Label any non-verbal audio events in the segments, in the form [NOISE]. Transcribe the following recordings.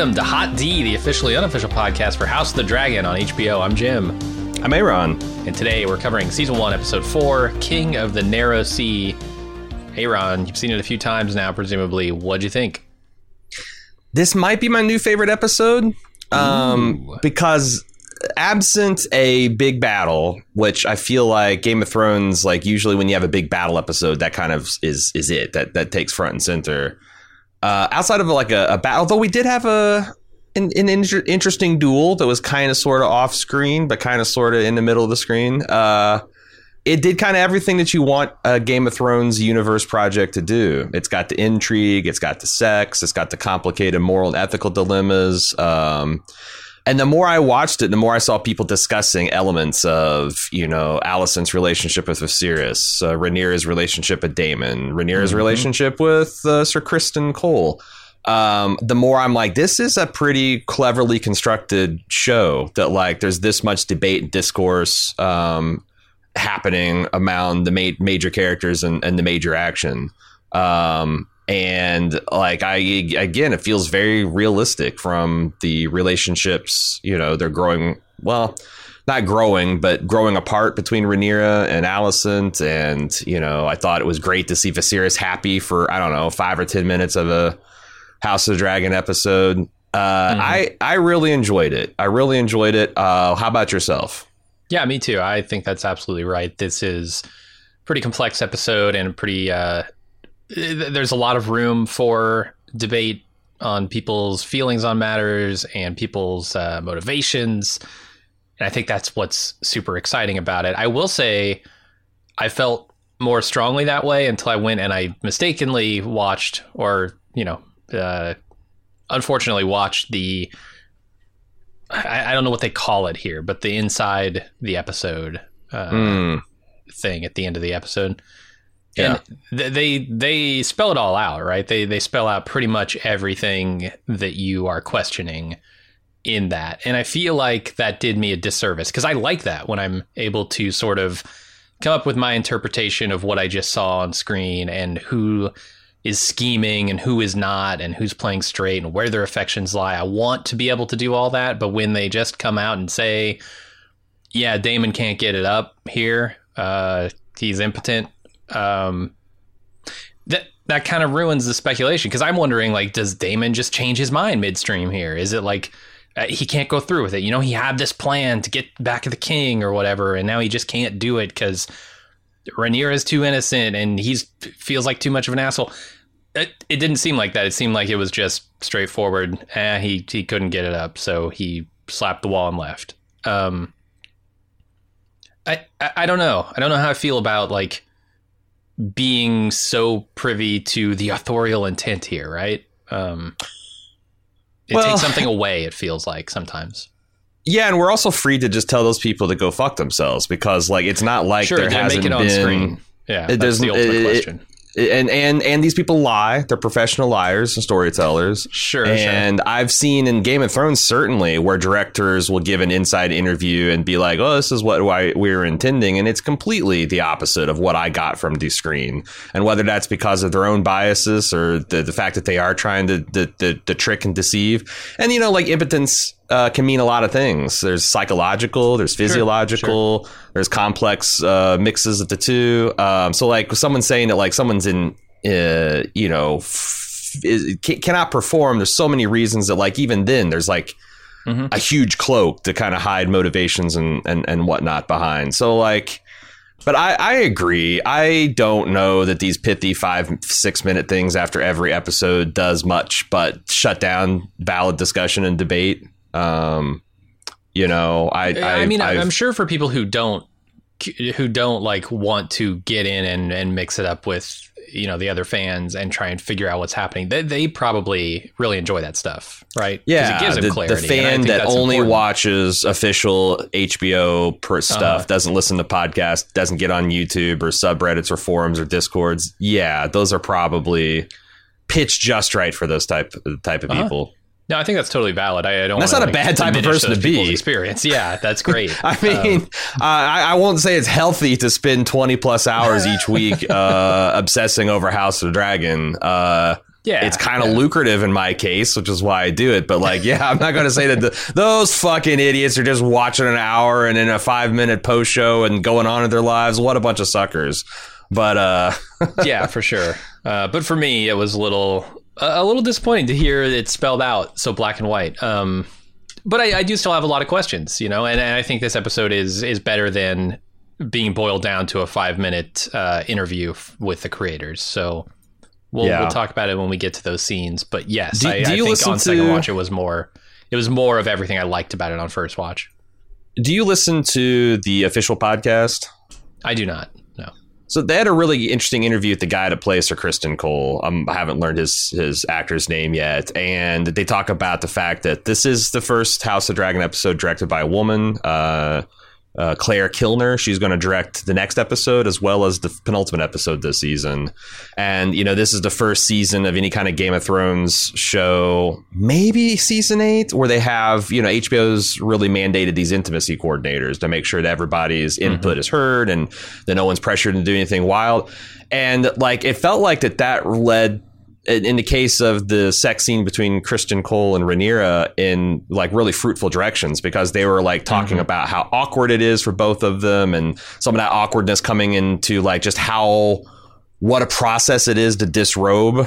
Welcome to Hot D, the officially unofficial podcast for House of the Dragon on HBO. I'm Jim, I'm Aaron. and today we're covering season one, episode four, King of the Narrow Sea. Aaron, you've seen it a few times now, presumably. What'd you think? This might be my new favorite episode um, because absent a big battle, which I feel like Game of Thrones, like usually when you have a big battle episode, that kind of is is it that that takes front and center. Uh, outside of like a, a battle, although we did have a an, an inter- interesting duel that was kind of sort of off screen, but kind of sort of in the middle of the screen. Uh, it did kind of everything that you want a Game of Thrones universe project to do. It's got the intrigue, it's got the sex, it's got the complicated moral and ethical dilemmas. Um, and the more I watched it, the more I saw people discussing elements of, you know, Alicent's relationship with Viserys, uh, Rhaenyra's relationship with Daemon, Rhaenyra's relationship with uh, Sir Criston Cole. Um, the more I'm like, this is a pretty cleverly constructed show that like there's this much debate and discourse um, happening among the ma- major characters and, and the major action. Um, and like I again, it feels very realistic from the relationships. You know, they're growing well, not growing, but growing apart between Rhaenyra and Alicent. And you know, I thought it was great to see Viserys happy for I don't know five or ten minutes of a House of the Dragon episode. Uh, I I really enjoyed it. I really enjoyed it. Uh, how about yourself? Yeah, me too. I think that's absolutely right. This is a pretty complex episode and pretty. Uh, there's a lot of room for debate on people's feelings on matters and people's uh, motivations, and I think that's what's super exciting about it. I will say, I felt more strongly that way until I went and I mistakenly watched, or you know, uh, unfortunately watched the I, I don't know what they call it here, but the inside the episode uh, Mm, thing at the end of the episode. Yeah. And th- they they spell it all out, right? They they spell out pretty much everything that you are questioning in that. And I feel like that did me a disservice because I like that when I'm able to sort of come up with my interpretation of what I just saw on screen and who is scheming and who is not and who's playing straight and where their affections lie. I want to be able to do all that, but when they just come out and say, "Yeah, Daemon can't get it up here. Uh, he's impotent." Um, that that kind of ruins the speculation because I'm wondering, like, does Daemon just change his mind midstream here? Is it like uh, he can't go through with it? You know, he had this plan to get back at the king or whatever, and now he just can't do it because Rhaenyra is too innocent and he's feels like too much of an asshole. It, it didn't seem like that. It seemed like it was just straightforward. Eh, he he couldn't get it up, so he slapped the wall and left. Um, I, I I don't know. I don't know how I feel about like being so privy to the authorial intent here. Right? Um, it Well- takes something away. It feels like sometimes. yeah, and we're also free to just tell those people to go fuck themselves because like it's not like sure, there hasn't make it on been screen. Yeah, it that's the doesn't- ultimate it- it- question. And and and these people lie. They're professional liars and storytellers. Sure, sure. And I've seen in Game of Thrones certainly where directors will give an inside interview and be like, "Oh, this is what why we're intending," and it's completely the opposite of what I got from the screen. And whether that's because of their own biases or the, the fact that they are trying to the, the, the trick and deceive, and you know, like impotence uh, can mean a lot of things. There's psychological, there's physiological, there's complex uh, mixes of the two. Um, so like someone saying that like someone's in, uh, you know, f- is, ca- cannot perform. There's so many reasons that like even then there's like Mhm. a huge cloak to kind of hide motivations and and and whatnot behind. So like. But I, I agree. I don't know that these pithy five, six minute things after every episode does much but shut down valid discussion and debate. Um, you know, I, I, I mean, I've, I'm sure for people who don't who don't like want to get in and, and mix it up with you know the other fans and try and figure out what's happening. They, they probably really enjoy that stuff, right? Yeah, it gives them the, clarity. the I fan that only important. watches official HBO per stuff, Uh-huh. doesn't listen to podcasts, doesn't get on YouTube or subreddits or forums or discords. Yeah, those are probably pitched just right for those type type of Uh-huh. people. No, I think that's totally valid. I, I don't. That's wanna, not a like, bad type of person to be. Experience, yeah, that's great. [LAUGHS] I mean, uh, I, I won't say it's healthy to spend twenty plus hours each [LAUGHS] week uh, obsessing over House of the Dragon. Uh, yeah, it's kind of yeah. lucrative in my case, which is why I do it. But like, yeah, I'm not going to say that the, [LAUGHS] those fucking idiots are just watching an hour and in a five minute post show and going on in their lives. What a bunch of suckers. But uh, yeah, for sure. Uh, but for me, it was a little a little disappointing to hear it spelled out so black and white. Um, but I, I do still have a lot of questions, you know, and, and I think this episode is is better than being boiled down to a five minute uh, interview f- with the creators. So we'll Yeah. we'll talk about it when we get to those scenes. But yes, Do- I, do I think listen on second to- watch it was more it was more of everything I liked about it on first watch. do you listen to the official podcast? I do not. So they had a really interesting interview with the guy that plays Sir Criston Cole. Um, I haven't learned his his actor's name yet, and they talk about the fact that this is the first House of Dragon episode directed by a woman. Uh, uh, Clare Kilner. She's going to direct the next episode as well as the penultimate episode this season. And, you know, this is the first season of any kind of Game of Thrones show, maybe season eight, where they have, you know, HBO's really mandated these intimacy coordinators to make sure that everybody's input is heard and that no one's pressured to do anything wild. And, like, it felt like that that led in in the case of the sex scene between Criston Cole and Rhaenyra in like really fruitful directions because they were like talking about how awkward it is for both of them and some of that awkwardness coming into like just how what a process it is to disrobe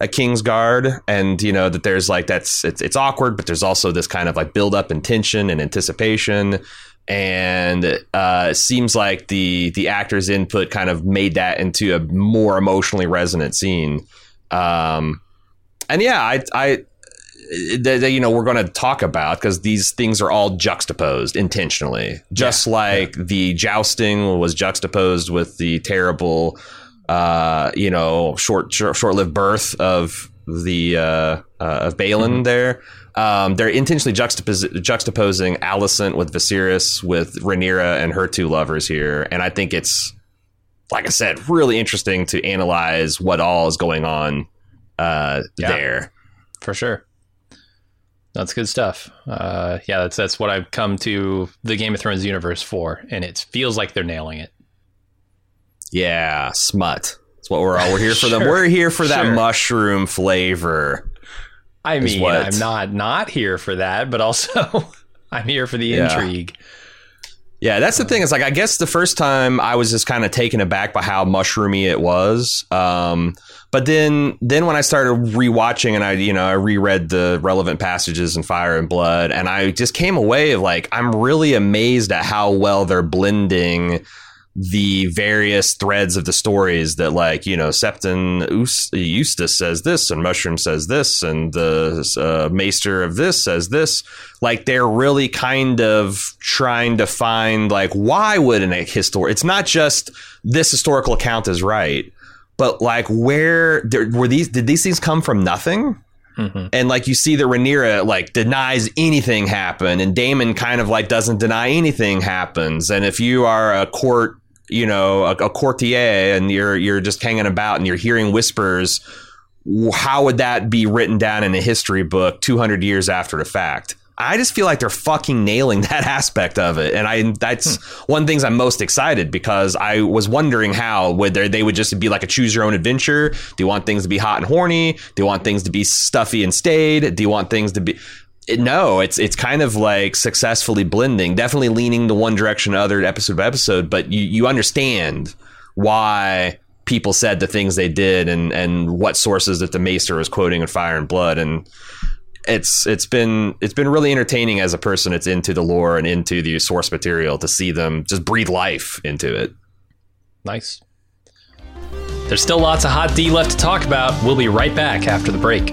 a king's guard and you know that there's like that's it's, it's awkward but there's also this kind of like build up and tension and anticipation. And uh, it seems like the the actor's input kind of made that into a more emotionally resonant scene um, and yeah, I, I, that, that, you know, we're going to talk about because these things are all juxtaposed intentionally, just like the jousting was juxtaposed with the terrible, uh, you know, short, short, short-lived birth of the uh, uh, of Baelon there. Um, they're intentionally juxtapos- juxtaposing Alicent with Viserys with Rhaenyra and her two lovers here, and I think it's like I said, really interesting to analyze what all is going on uh, Yeah. there. for sure. That's good stuff. Uh, yeah, that's that's what I've come to the Game of Thrones universe for, and it feels like they're nailing it. Yeah, smut. That's what we're all. We're here [LAUGHS] for them. We're here for that Sure. mushroom flavor. I mean, what- I'm not not here for that, but also [LAUGHS] I'm here for the Yeah. intrigue. Yeah, that's the thing. Is like I guess the first time I was just kind of taken aback by how mushroomy it was. Um, but then then when I started rewatching and I you know I reread the relevant passages in Fire and Blood and I just came away of like I'm really amazed at how well they're blending the various threads of the stories that like you know Septon Eustace says this and Mushroom says this and the uh, Maester of this says this like they're really kind of trying to find like why would an histor it's not just this historical account is right but like where there, were these did these things come from nothing Mhm. and like you see that Rhaenyra like denies anything happened, and Daemon kind of like doesn't deny anything happens. And if you are a court, you know, a, a courtier, and you're you're just hanging about and you're hearing whispers, how would that be written down in a history book 200 years after the fact? I just feel like they're fucking nailing [LAUGHS] that aspect of it, and I that's hmm. one of the things I'm most excited because I was wondering how they they would just be like a choose your own adventure. Do you want things to be hot and horny? Do you want things to be stuffy and staid? Do you want things to be it- no, it's it's kind of like successfully blending, definitely leaning the one direction or other episode by episode, but you you understand why people said the things they did and and what sources that the Maester was quoting in Fire and Blood and it's it's been it's been really entertaining as a person that's into the lore and into the source material to see them just breathe life into it. Nice. There's still lots of hot D left to talk about. We'll be right back after the break.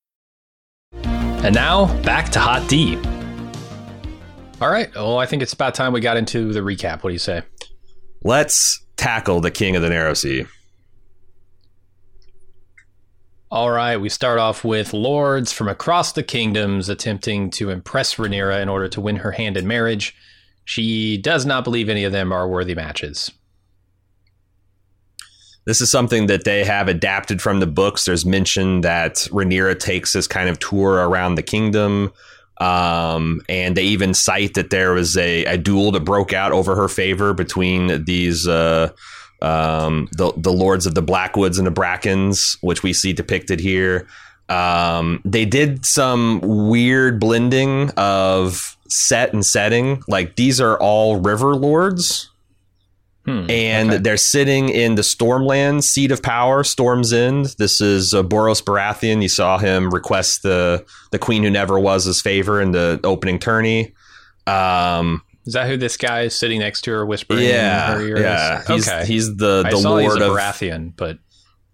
And now, back to Hot D. All right. Well, I think it's about time we got into the recap. What do you say? Let's tackle the king of the narrow sea. All right. We start off with lords from across the kingdoms attempting to impress Rhaenyra in order to win her hand in marriage. She does not believe any of them are worthy matches. This is something that they have adapted from the books. There's mention that Rhaenyra takes this kind of tour around the kingdom. Um, and they even cite that there was a, a duel that broke out over her favor between these uh, um, the the lords of the Blackwoods and the Brackens, which we see depicted here. Um, they did some weird blending of set and setting. Like these are all river lords. Hmm, and okay. they're sitting in the Stormland seat of power, Storm's End. This is uh, Borros Baratheon. You saw him request the the Queen who never was his favor in the opening tourney. Um, Is that who this guy is sitting next to or whispering yeah, in her yeah. He's okay. he's the the lord he's of Baratheon, but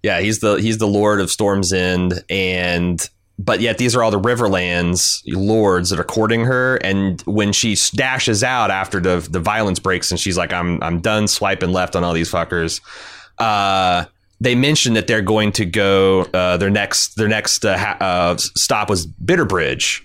yeah. He's the he's the lord of Storm's End, and but yet these are all the Riverlands lords that are courting her. And when she dashes out after the the violence breaks, and she's like, "I'm I'm done swiping left on all these fuckers." Uh, they mentioned that they're going to go. Uh, their next their next uh, ha- uh, stop was Bitterbridge,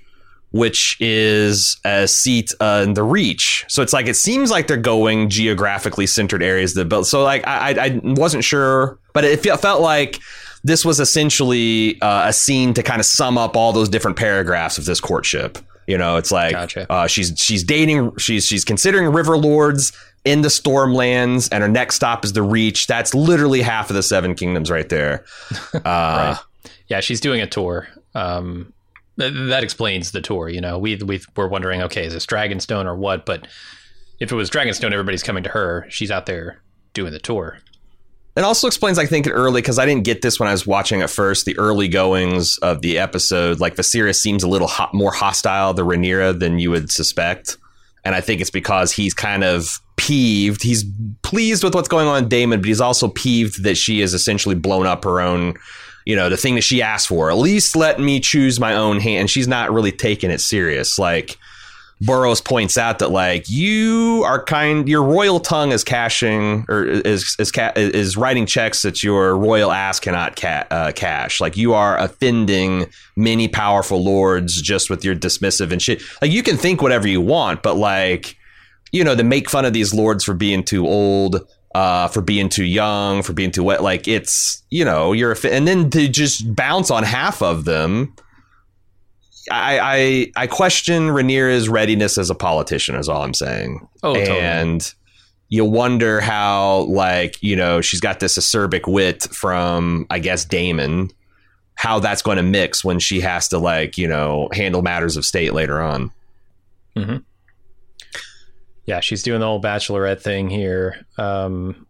which is a seat in the Reach. So it's like it seems like they're going geographically centered areas. That built. So like I, I I wasn't sure, but it fe- felt like this was essentially uh, a scene to kind of sum up all those different paragraphs of this courtship. You know, it's like Gotcha. uh, she's she's dating, she's she's considering river lords in the Stormlands, and her next stop is the Reach. That's literally half of the Seven Kingdoms right there. [LAUGHS] Uh, right. yeah, she's doing a tour. Um, th- that explains the tour. You know, we we were wondering, okay, is this Dragonstone or what? But if it was Dragonstone, everybody's coming to her. She's out there doing the tour. It also explains, I think, early because I didn't get this when I was watching at first. The early goings of the episode, like Viserys seems a little hot, more hostile to Rhaenyra than you would suspect, and I think it's because he's kind of peeved. He's pleased with what's going on in Daemon, but he's also peeved that she has essentially blown up her own, you know, the thing that she asked for. At least let me choose my own hand. She's not really taking it serious, like. Borros points out that like you are kind, your royal tongue is cashing or is is is writing checks that your royal ass cannot ca- uh, cash. Like you are offending many powerful lords just with your dismissive and shit. Like you can think whatever you want, but like you know to make fun of these lords for being too old. Uh, for being too young, for being too wet, like it's you know you're, and then to just bounce on half of them, I, I I question Rhaenyra's readiness as a politician. Is all I'm saying. Oh, totally. and you wonder how, like, you know, she's got this acerbic wit from, I guess, Daemon. How that's going to mix when she has to, like, you know, handle matters of state later on. Mm-hmm. Yeah, she's doing the whole bachelorette thing here. Um,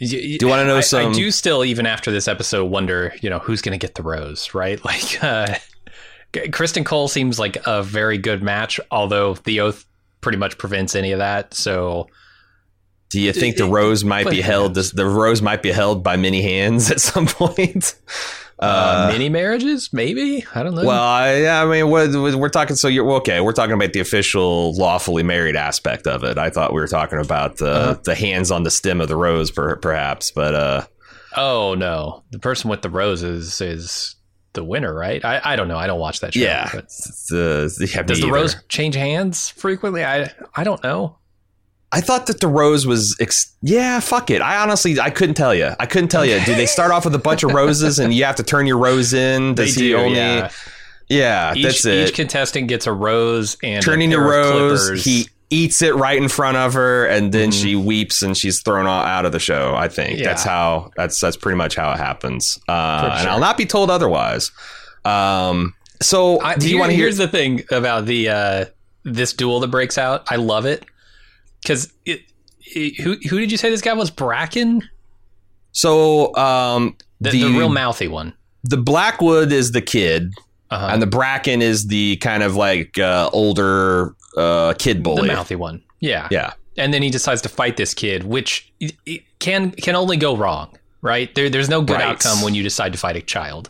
do you wanna know I, some- I do still, even after this episode, wonder, you know, who's going to get the rose, right? [LAUGHS] Like, uh, Criston Cole seems like a very good match, although the oath pretty much prevents any of that. So, Do you think the rose might be held? The rose might be held by many hands at some [LAUGHS] point. Uh, mini marriages, maybe. I don't know. Well, I, yeah, I mean, we're, we're talking. So you're okay. We're talking about the official, lawfully married aspect of it. I thought we were talking about the Uh-huh. the hands on the stem of the rose, per, perhaps. But uh, oh no, the person with the roses is the winner, right? I, I don't know. I don't watch that show. yeah, but it's, uh, yeah, does the either. rose change hands frequently? I I don't know. I thought that the rose was. Ex- yeah, fuck it. I honestly, I couldn't tell you. I couldn't tell you. Do they start off with a bunch of roses and you have to turn your rose in? Does They he do, only? yeah. Yeah, Each, that's it. each contestant gets a rose and Turning a rose, he eats it right in front of her, and then she weeps and she's thrown out of the show. I think Yeah. that's how. That's that's pretty much how it happens. Uh, For And. I'll not be told otherwise. Um, so I, do you want to hear? Here's the thing about the uh, this duel that breaks out. I love it because it, it- Who who did you say this guy was? Bracken, So um, the, the the real mouthy one. the Blackwood is the kid, Uh-huh. and the Bracken is the kind of like uh, older uh, kid the bully. mouthy one. Yeah. Yeah, And then he decides to fight this kid, which can can only go wrong, right? There, there's no good Right. outcome when you decide to fight a child.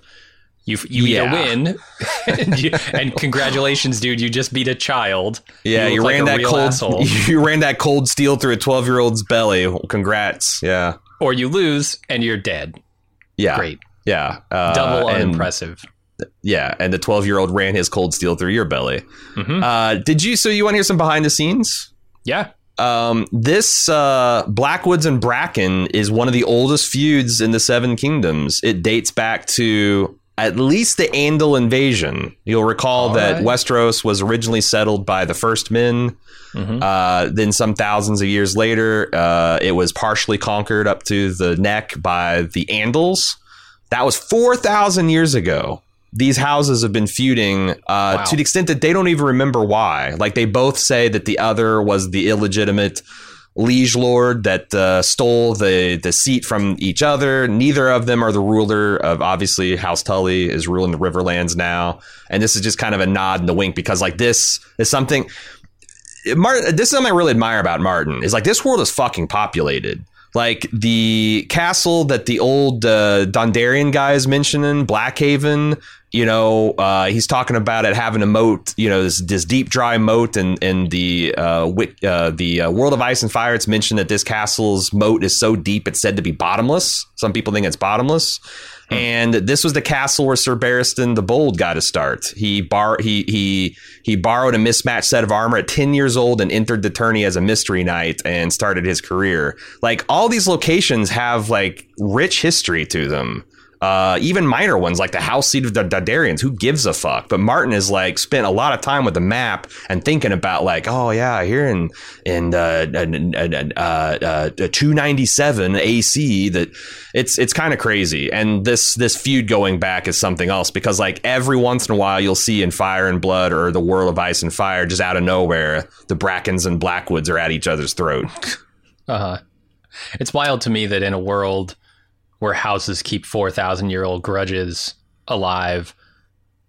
You you Yeah. either win, [LAUGHS] and, you, and congratulations, dude, you just beat a child. yeah. You You, look like ran that cold. asshole. [LAUGHS] You ran that cold steel through a twelve year old's belly. Congrats. Yeah, Or you lose and you're dead. yeah, Great, Yeah, uh, double and- unimpressive. Yeah, and the twelve year old ran his cold steel through your belly. Mhm. Uh, did you? So you want to hear some behind the scenes? Yeah, Um, this uh, Blackwoods and Bracken is one of the oldest feuds in the Seven Kingdoms. It dates back to at least the Andal invasion. You'll recall All that right. Westeros was originally settled by the First Men. Mhm. Uh, then, some thousands of years later, uh, it was partially conquered up to the neck by the Andals. That was 4,000 years ago. These houses have been feuding uh, Wow. to the extent that they don't even remember why. Like, they both say that the other was the illegitimate liege lord that uh, stole the, the seat from each other. Neither of them are the ruler of, obviously, House Tully is ruling the Riverlands now. And this is just kind of a nod and a wink because, like, this is something. Martin, this is something I really admire about Martin is like this world is fucking populated. Like the castle that the old uh, Dondarrion guy is mentioning, Blackhaven. You know, uh, he's talking about it having a moat. You know, this, this deep, dry moat, and and the uh, wick, uh, the uh, World of Ice and Fire. It's mentioned that this castle's moat is so deep it's said to be bottomless. Some people think it's bottomless. And this was the castle where Sir Barristan the Bold got his start. He bar he he he borrowed a mismatched set of armor at 10 years old and entered the tourney as a mystery knight and started his career. Like all these locations have like rich history to them. Uh, even minor ones like the house seat of the Dondarrions, who gives a fuck? But Martin has like spent a lot of time with the map and thinking about like, oh yeah, here in in uh, uh, uh, 297 AC, that it's it's kind of crazy. And this this feud going back is something else because like every once in a while you'll see in Fire and Blood or the World of Ice and Fire, just out of nowhere, the Brackens and Blackwoods are at each other's throat. [LAUGHS] uh huh. It's wild to me that in a world where houses keep four thousand year old grudges alive,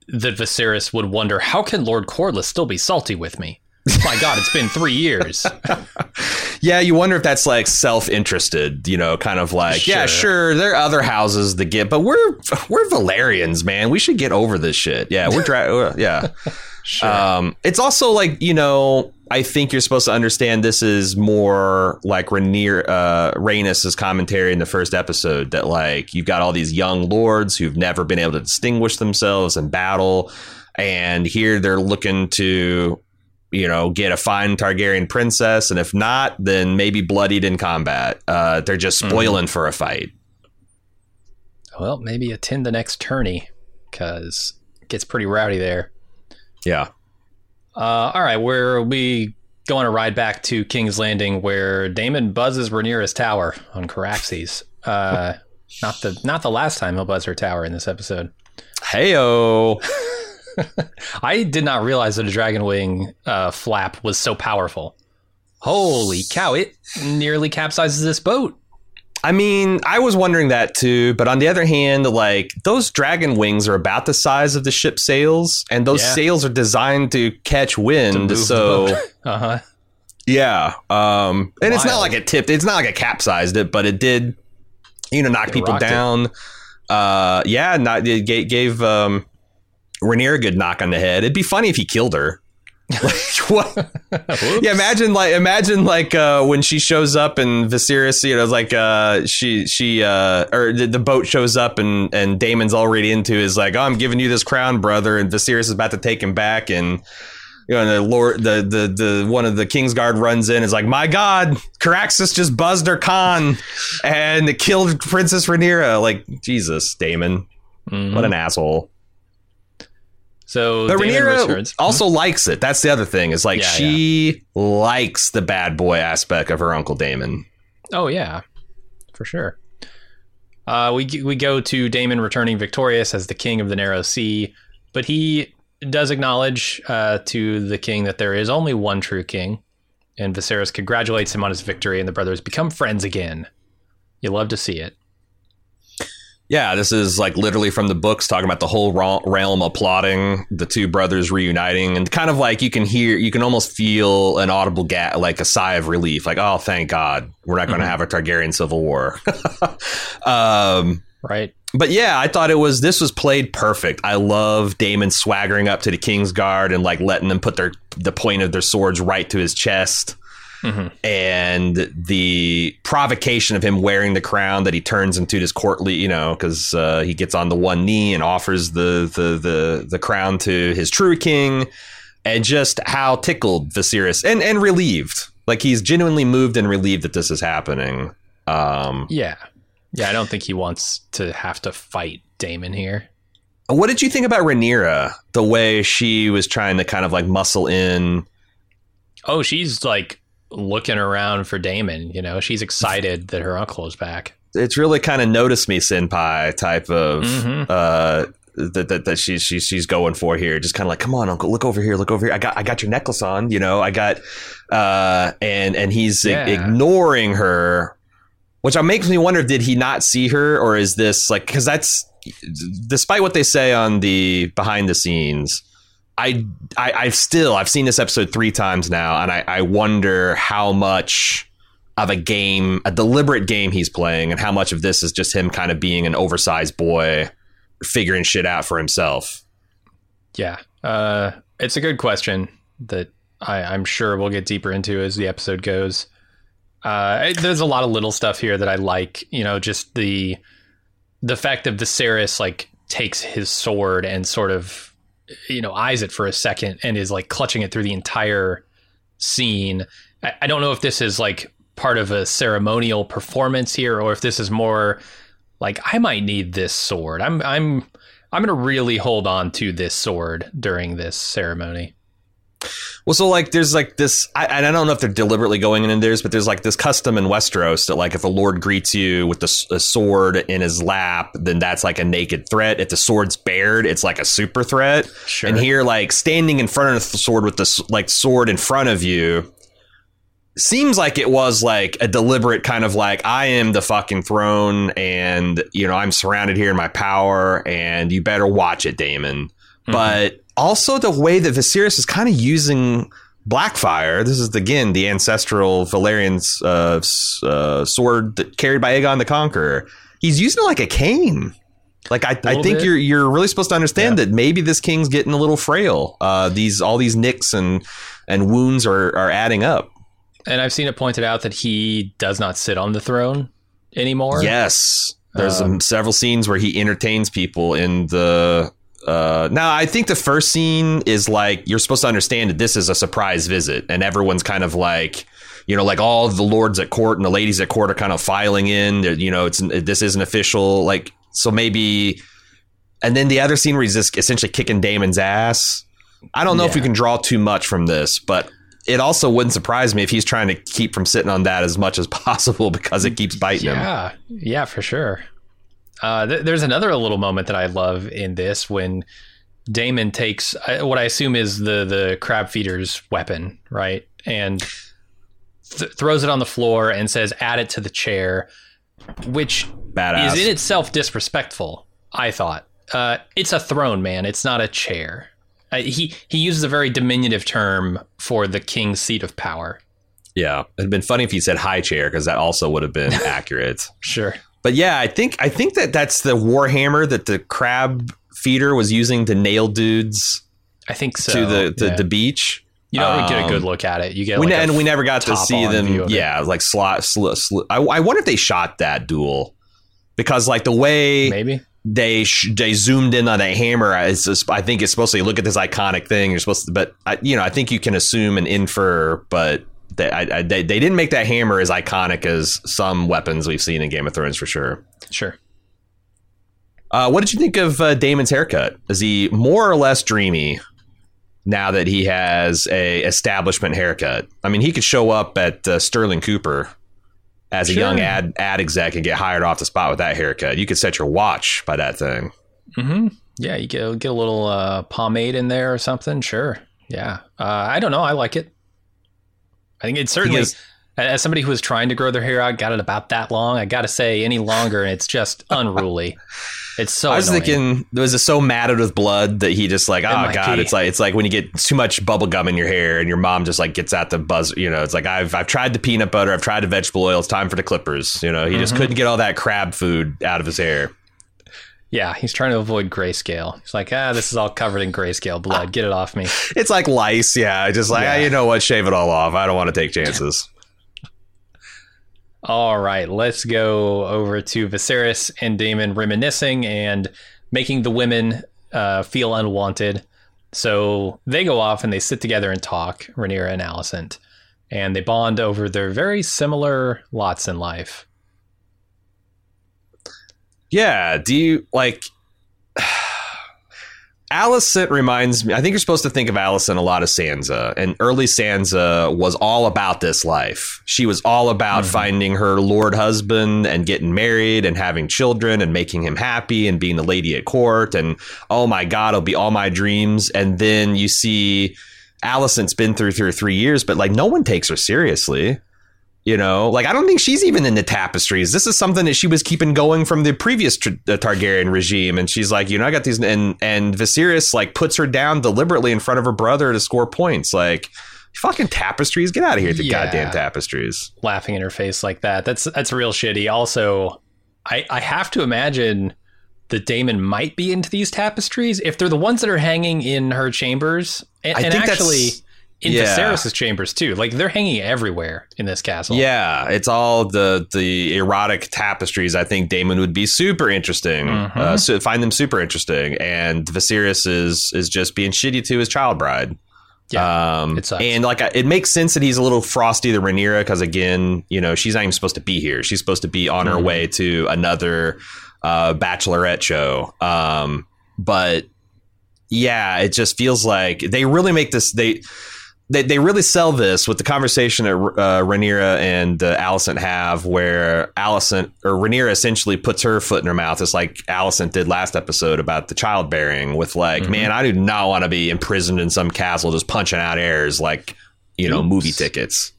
that Viserys would wonder how can Lord Corlys still be salty with me. My God, it's been three years. [LAUGHS] Yeah, you wonder if that's like self-interested, you know, kind of like, yeah, Sure. sure, there are other houses that get, but we're we're Valyrians, man. We should get over this shit. Yeah, we're dra- yeah. Um, it's also like you know, I think you're supposed to understand this is more like Rainier uh, Rhaenys's commentary in the first episode that like you've got all these young lords who've never been able to distinguish themselves in battle, and here they're looking to you know, get a fine Targaryen princess, and if not, then maybe bloodied in combat. Uh, they're just spoiling for a fight. well, maybe attend the next tourney because it gets pretty rowdy there. Yeah. Uh, all right, where we going to ride back to King's Landing, where Damon buzzes Rhaenyra's tower on Caraxes. Uh, [LAUGHS] not the not the last time he'll buzz her tower in this episode. Heyo. [LAUGHS] I did not realize that a dragon wing uh, flap was so powerful. Holy cow! It nearly capsizes this boat. I mean, I was wondering that too, but on the other hand, like those dragon wings are about the size of the ship's sails, and those Yeah. sails are designed to catch wind. The so [LAUGHS] [LAUGHS] uh huh. yeah, um, and it's not like it tipped. It's not like it capsized it, but it did, you know, knock It people down. uh, yeah, not it gave, gave um, Rhaenyra a good knock on the head. It'd be funny if he killed her. [LAUGHS] like what? [LAUGHS] yeah, imagine like imagine like uh, when she shows up and Viserys, you know, like uh, she she uh, or the, the boat shows up and and Daemon's already into is like, oh, I'm giving you this crown, brother, and Viserys is about to take him back and. You know, the Lord, the, the the one of the Kingsguard runs in. Is like, my God, Caraxes just buzzed her con, and killed Princess Rhaenyra. Like, Jesus, Daemon, Mm-hmm. what an asshole. So But Daemon Rhaenyra returns. also likes it. That's the other thing. Is like Yeah, she likes the bad boy aspect of her uncle Daemon. Oh yeah, for sure. Uh, we we go to Daemon returning victorious as the king of the Narrow Sea, but he does acknowledge uh, to the king that there is only one true king, and Viserys congratulates him on his victory, and the brothers become friends again. You love to see it. Yeah, this is like literally from the books talking about the whole realm applauding the two brothers reuniting, and kind of like you can hear, you can almost feel an audible ga- like a sigh of relief, like oh, thank God, we're not going to have a Targaryen civil war. [LAUGHS] um, Right? but yeah, I thought it was this was played perfect. I love Daemon swaggering up to the King's Guard and like letting them put their the point of their swords right to his chest. And the provocation of him wearing the crown that he turns into this courtly, you know, because uh, he gets on the one knee and offers the, the the the crown to his true king, and just how tickled Viserys and and relieved, like he's genuinely moved and relieved that this is happening. Um, Yeah, yeah. I don't think he wants to have to fight Daemon here. What did you think about Rhaenyra? The way she was trying to kind of like muscle in. Oh, she's like looking around for Daemon. You know, she's excited that her uncle is back. It's really kind of notice me senpai type of Mhm. uh, that, that that she's she's she's going for here. Just kind of like, come on, uncle, look over here, look over here. I got I got your necklace on. You know, I got uh, and and he's Yeah. ignoring her, which makes me wonder: did he not see her, or is this like because that's despite what they say on the behind the scenes. I, I I've still I've seen this episode three times now, and I, I wonder how much of a game, a deliberate game he's playing, and how much of this is just him kind of being an oversized boy, figuring shit out for himself. Yeah, uh, it's a good question that I, I'm sure we'll get deeper into as the episode goes. Uh, there's a lot of little stuff here that I like. You know, just the the fact that Viserys like takes his sword and sort of you know eyes it for a second and is like clutching it through the entire scene. I, I don't know if this is like part of a ceremonial performance here or if this is more like I might need this sword. I'm I'm I'm gonna really hold on to this sword during this ceremony. Well, so like there's like this, I, and I don't know if they're deliberately going into theirs, but there's like this custom in Westeros that like if a lord greets you with the, a sword in his lap, then that's like a naked threat. If the sword's bared, it's like a super threat. Sure. And here, like standing in front of the sword with the like sword in front of you, seems like it was like a deliberate kind of like I am the fucking throne, and you know I'm surrounded here in my power, and you better watch it, Daemon. Mm-hmm. But also the way that Viserys is kind of using Blackfyre. This is again the ancestral Valyrian's uh, uh, sword that carried by Aegon the Conqueror. He's using it like a cane. Like I, I think bit. you're you're really supposed to understand that maybe this king's getting a little frail. Uh, these all these nicks and and wounds are are adding up. And I've seen it pointed out that he does not sit on the throne anymore. Yes, there's Um, several scenes where he entertains people in the. Uh, now, I think the first scene is like you're supposed to understand that this is a surprise visit, and everyone's kind of like, you know, like all the lords at court and the ladies at court are kind of filing in. They're- You know, it's this isn't official. Like, so maybe, and then the other scene where he's just essentially kicking Daemon's ass. I don't know if we can draw too much from this, but it also wouldn't surprise me if he's trying to keep from sitting on that as much as [LAUGHS] possible because it keeps biting him. Yeah, yeah, for sure. Uh, th- there's another little moment that I love in this when Daemon takes uh, what I assume is the the crab feeder's weapon, right, and th- throws it on the floor and says, "Add it to the chair," which Badass. is in itself disrespectful. I thought uh, it's a throne, man. It's not a chair. Uh, he he uses a very diminutive term for the king's seat of power. Yeah, it'd been funny if he said high chair because that also would have been [LAUGHS] accurate. Sure. But yeah, I think I think that that's the warhammer that the crab feeder was using to nail dudes I think so. to the the, yeah. the beach. you don't really get a um, good look at it. You get we like ne- and we never got to see them. of it. Yeah, like slot. Sl- sl- I, I wonder if they shot that duel because like the way maybe. they sh- they zoomed in on that hammer. Is just, I think it's supposed to look at this iconic thing. You're supposed to, but I, you know, I think you can assume and infer, but. They, I, they, they didn't make that hammer as iconic as some weapons we've seen in Game of Thrones for sure. Sure. Uh, what did you think of uh, Daemon's haircut? Is he more or less dreamy now that he has a establishment haircut? I mean, he could show up at uh, Sterling Cooper as a young ad ad exec and get hired off the spot with that haircut. You could set your watch by that thing. Mm-hmm. Yeah, you get get a little uh, pomade in there or something. Sure. Yeah. Uh, I don't know. I like it. I think it's certainly. is- As somebody who was trying to grow their hair out, got it about that long. I got to say, any longer, and it's just [LAUGHS] unruly. It's so. I was annoying. thinking, was it so matted with blood that he just like, oh might god, it's like it's like when you get too much bubble gum in your hair and your mom just like gets out the buzz. You know, it's like I've I've tried the peanut butter, I've tried the vegetable oil. It's time for the clippers. You know, he Mm-hmm. just couldn't get all that crab food out of his hair. Yeah, he's trying to avoid grayscale. He's like, ah, this is all covered in grayscale blood. Get it off me. [LAUGHS] It's like lice, yeah. Just like Yeah. ah, you know what, shave it all off. I don't want to take chances. [LAUGHS] All right, let's go over to Viserys and Daemon reminiscing and making the women uh, feel unwanted. So they go off and they sit together and talk, Rhaenyra and Alicent, and they bond over their very similar lots in life. Yeah. Do you like? [SIGHS] Alicent reminds me. I think you're supposed to think of Alicent a lot of Sansa, and early Sansa was all about this life. She was all about mm-hmm. finding her lord husband and getting married and having children and making him happy and being the lady at court. And oh my God, it'll be all my dreams. And then you see Alicent's been through through three years, but like no one takes her seriously. You know, like I don't think she's even in the tapestries. This is something that she was keeping going from the previous tr- uh, Targaryen regime, and she's like, you know, I got these, and and Viserys like puts her down deliberately in front of her brother to score points. Like, fucking tapestries, get out of here, the Yeah. goddamn tapestries. laughing in her face like that. That's that's real shitty. Also, I I have to imagine that Daemon might be into these tapestries if they're the ones that are hanging in her chambers, and, I and think that's- actually in yeah. Viserys' chambers too. Like they're hanging everywhere in this castle. Yeah, it's all the the erotic tapestries. I think Daemon would be super interesting. Mhm. Uh, so find them super interesting, and Viserys is is just being shitty to his child bride. Yeah, um, and like it makes sense that he's a little frosty the Rhaenyra because again, you know, she's not even supposed to be here. She's supposed to be on her Mhm. way to another uh, bachelorette show. Um, but yeah, it just feels like they really make this they. They, they really sell this with the conversation that uh, Rhaenyra and uh, Alicent have, where Alicent or Rhaenyra essentially puts her foot in her mouth, just like Alicent did last episode about the childbearing. With like, Mhm. man, I do not want to be imprisoned in some castle just punching out heirs like you know Oops. movie tickets.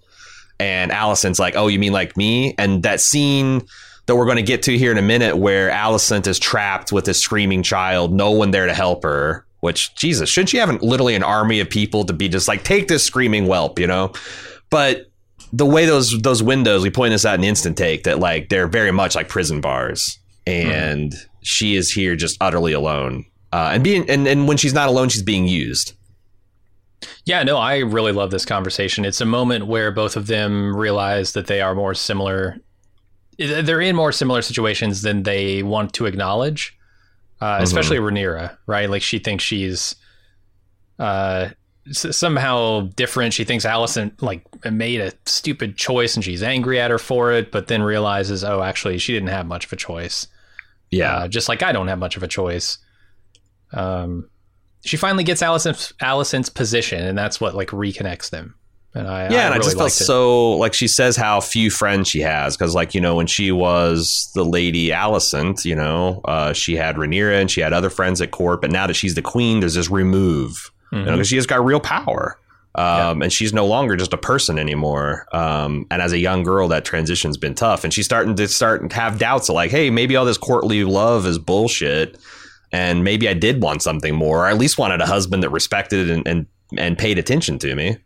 And Alicent's like, oh, you mean like me? And that scene that we're going to get to here in a minute, where Alicent is trapped with this screaming child, no one there to help her. Which Jesus, shouldn't she have literally an army of people to be just like, take this screaming whelp, you know? But the way those those windows, we point this out in instant take that like they're very much like prison bars, and she is here just utterly alone. Uh, and being and, and when she's not alone, she's being used. Yeah, no, I really love this conversation. It's a moment where both of them realize that they are more similar. They're in more similar situations than they want to acknowledge, uh, especially Rhaenyra, right? Like she thinks she's uh, s- somehow different. She thinks Alicent like made a stupid choice and she's angry at her for it, but then realizes, oh, actually, she didn't have much of a choice. Yeah, Uh, just like I don't have much of a choice. Um, she finally gets Alicent's Alicent's position, and that's what like reconnects them. And I yeah, and I just felt it. so like she says how few friends she has because like you know when she was the lady Alicent, you know, uh, she had Rhaenyra and she had other friends at court, but now that she's the queen, there's this remove. You know, Mhm. 'cause she has got real power. Um, and she's no longer just a person anymore. Um, and as a young girl, that transition's been tough. And she's starting to start to have doubts of like, hey, maybe all this courtly love is bullshit. And maybe I did want something more, or I at least wanted a husband that respected and, and, and paid attention to me.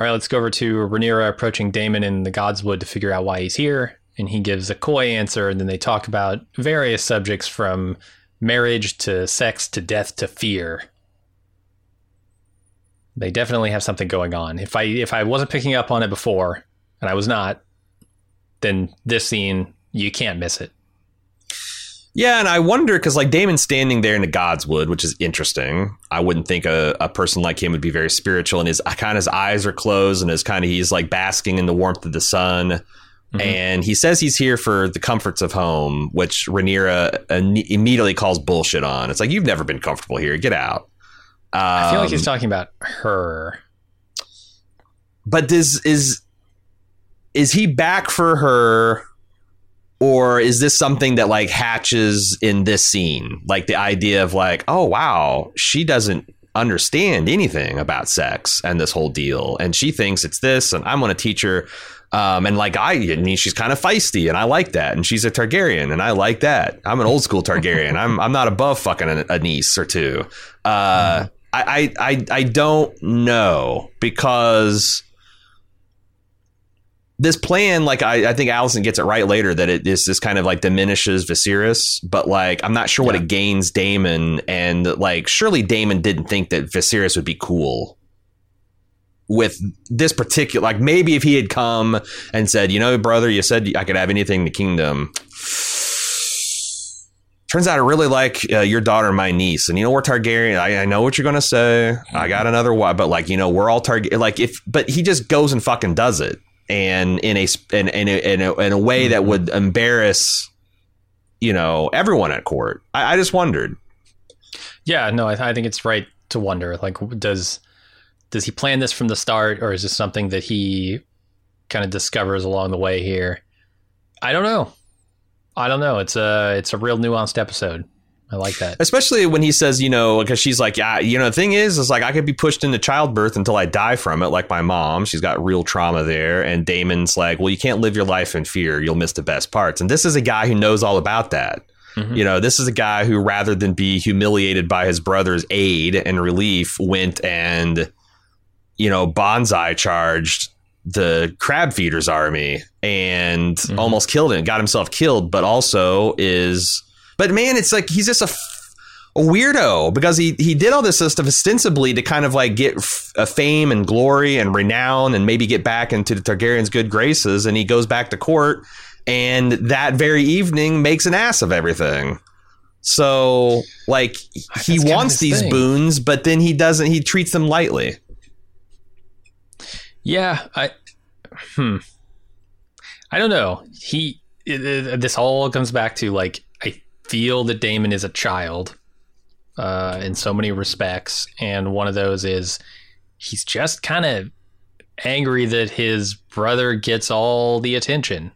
All right, let's go over to Rhaenyra approaching Daemon in the Godswood to figure out why he's here. And he gives a coy answer, and then they talk about various subjects from marriage to sex to death to fear. They definitely have something going on. If I if I wasn't picking up on it before, and I was not, then this scene you can't miss it. Yeah, and I wonder because like Daemon's standing there in the Godswood, which is interesting. I wouldn't think a, a person like him would be very spiritual, and his kind of his eyes are closed, and his kind of he's like basking in the warmth of the sun. Mm-hmm. And he says he's here for the comforts of home, which Rhaenyra immediately calls bullshit on. It's like you've never been comfortable here. Get out. Um, I feel like he's um, talking about her. But does is is he back for her? Or is this something that like hatches in this scene like the idea of like oh wow she doesn't understand anything about sex and this whole deal and she thinks it's this and i'm going to teach her um, and like I, I mean, she's kind of feisty, and I like that. And she's a Targaryen, and I like that. I'm an old school Targaryen. I'm I'm not above fucking a, a niece or two. Uh, I, I I don't know because this plan, like I, I think Alicent gets it right later that it is this kind of like diminishes Viserys, but like I'm not sure yeah. what it gains Daemon, and like surely Daemon didn't think that Viserys would be cool with this particular. Like maybe if he had come and said, you know, brother, you said I could have anything in the kingdom. Turns out I really like uh, your daughter and my niece, and you know we're Targaryen. I, I know what you're gonna say. I got another wife, but like you know we're all Targaryen. Like if, but he just goes and fucking does it and in a in, in, a, in, a, in a way that would embarrass you know everyone at court. I, I just wondered. Yeah no I, I, think it's right to wonder like does does he plan this from the start or is this something that he kind of discovers along the way here? I don't know. I don't know. It's a it's a real nuanced episode I like that. Especially when he says, you know, because she's like, yeah, you know, the thing is, is like I could be pushed into childbirth until I die from it, like my mom. She's got real trauma there. And Daemon's like, well, you can't live your life in fear. You'll miss the best parts. And this is a guy who knows all about that. Mm-hmm. You know, this is a guy who, rather than be humiliated by his brother's aid and relief, went and, you know, bonsai charged the crab feeders army and mm-hmm. almost killed him, got himself killed, but also is but man, it's like he's just a, a weirdo because he he did all this stuff ostensibly to kind of like get f- fame and glory and renown and maybe get back into the Targaryen's good graces. And he goes back to court and that very evening makes an ass of everything. So like he That's wants these thing. boons, but then he doesn't. He treats them lightly. Yeah, I hmm. I don't know. He it, it, this all comes back to like feel that Daemon is a child uh, in so many respects, and one of those is he's just kind of angry that his brother gets all the attention.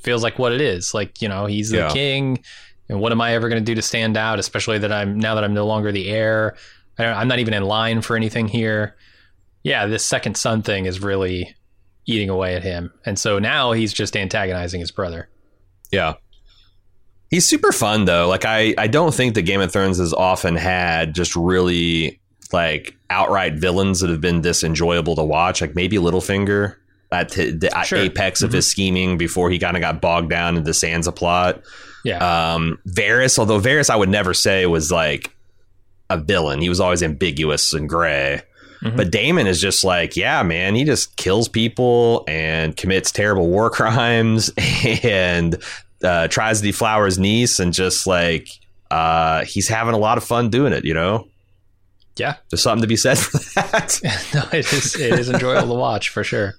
Feels like what it is. Like you know, he's the yeah. king, and what am I ever going to do to stand out? Especially that I'm now that I'm no longer the heir. I'm not even in line for anything here. Yeah, this second son thing is really eating away at him, and so now he's just antagonizing his brother. Yeah. He's super fun though. Like I, I don't think that Game of Thrones has often had just really like outright villains that have been this enjoyable to watch. Like maybe Littlefinger at the sure. apex mm-hmm. of his scheming before he kind of got bogged down in the Sansa plot. Yeah. Um, Varys, although Varys, I would never say was like a villain. He was always ambiguous and gray. Mm-hmm. But Daemon is just like, yeah, man, he just kills people and commits terrible war [LAUGHS] crimes [LAUGHS] and uh, tries to deflower his niece and just like uh, he's having a lot of fun doing it, you know? Yeah. There's something to be said for that. [LAUGHS] no, it is it is enjoyable to watch for sure.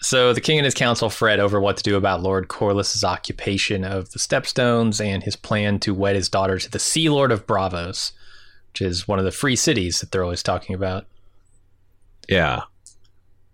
So the king and his council fret over what to do about Lord Corlys's occupation of the Stepstones and his plan to wed his daughter to the Sea Lord of Braavos, which is one of the free cities that they're always talking about. Yeah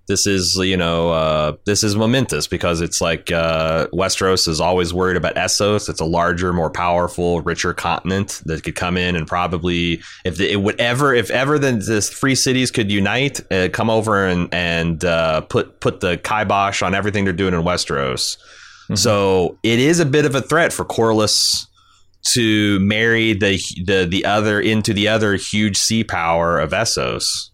this is you know uh, this is momentous because it's like uh, Westeros is always worried about Essos. It's a larger, more powerful, richer continent that could come in and probably if it would ever if ever then this free cities could unite, uh, come over and and uh, put put the kibosh on everything they're doing in Westeros. Mm-hmm. So it is a bit of a threat for Corlys to marry the the the other into the other huge sea power of Essos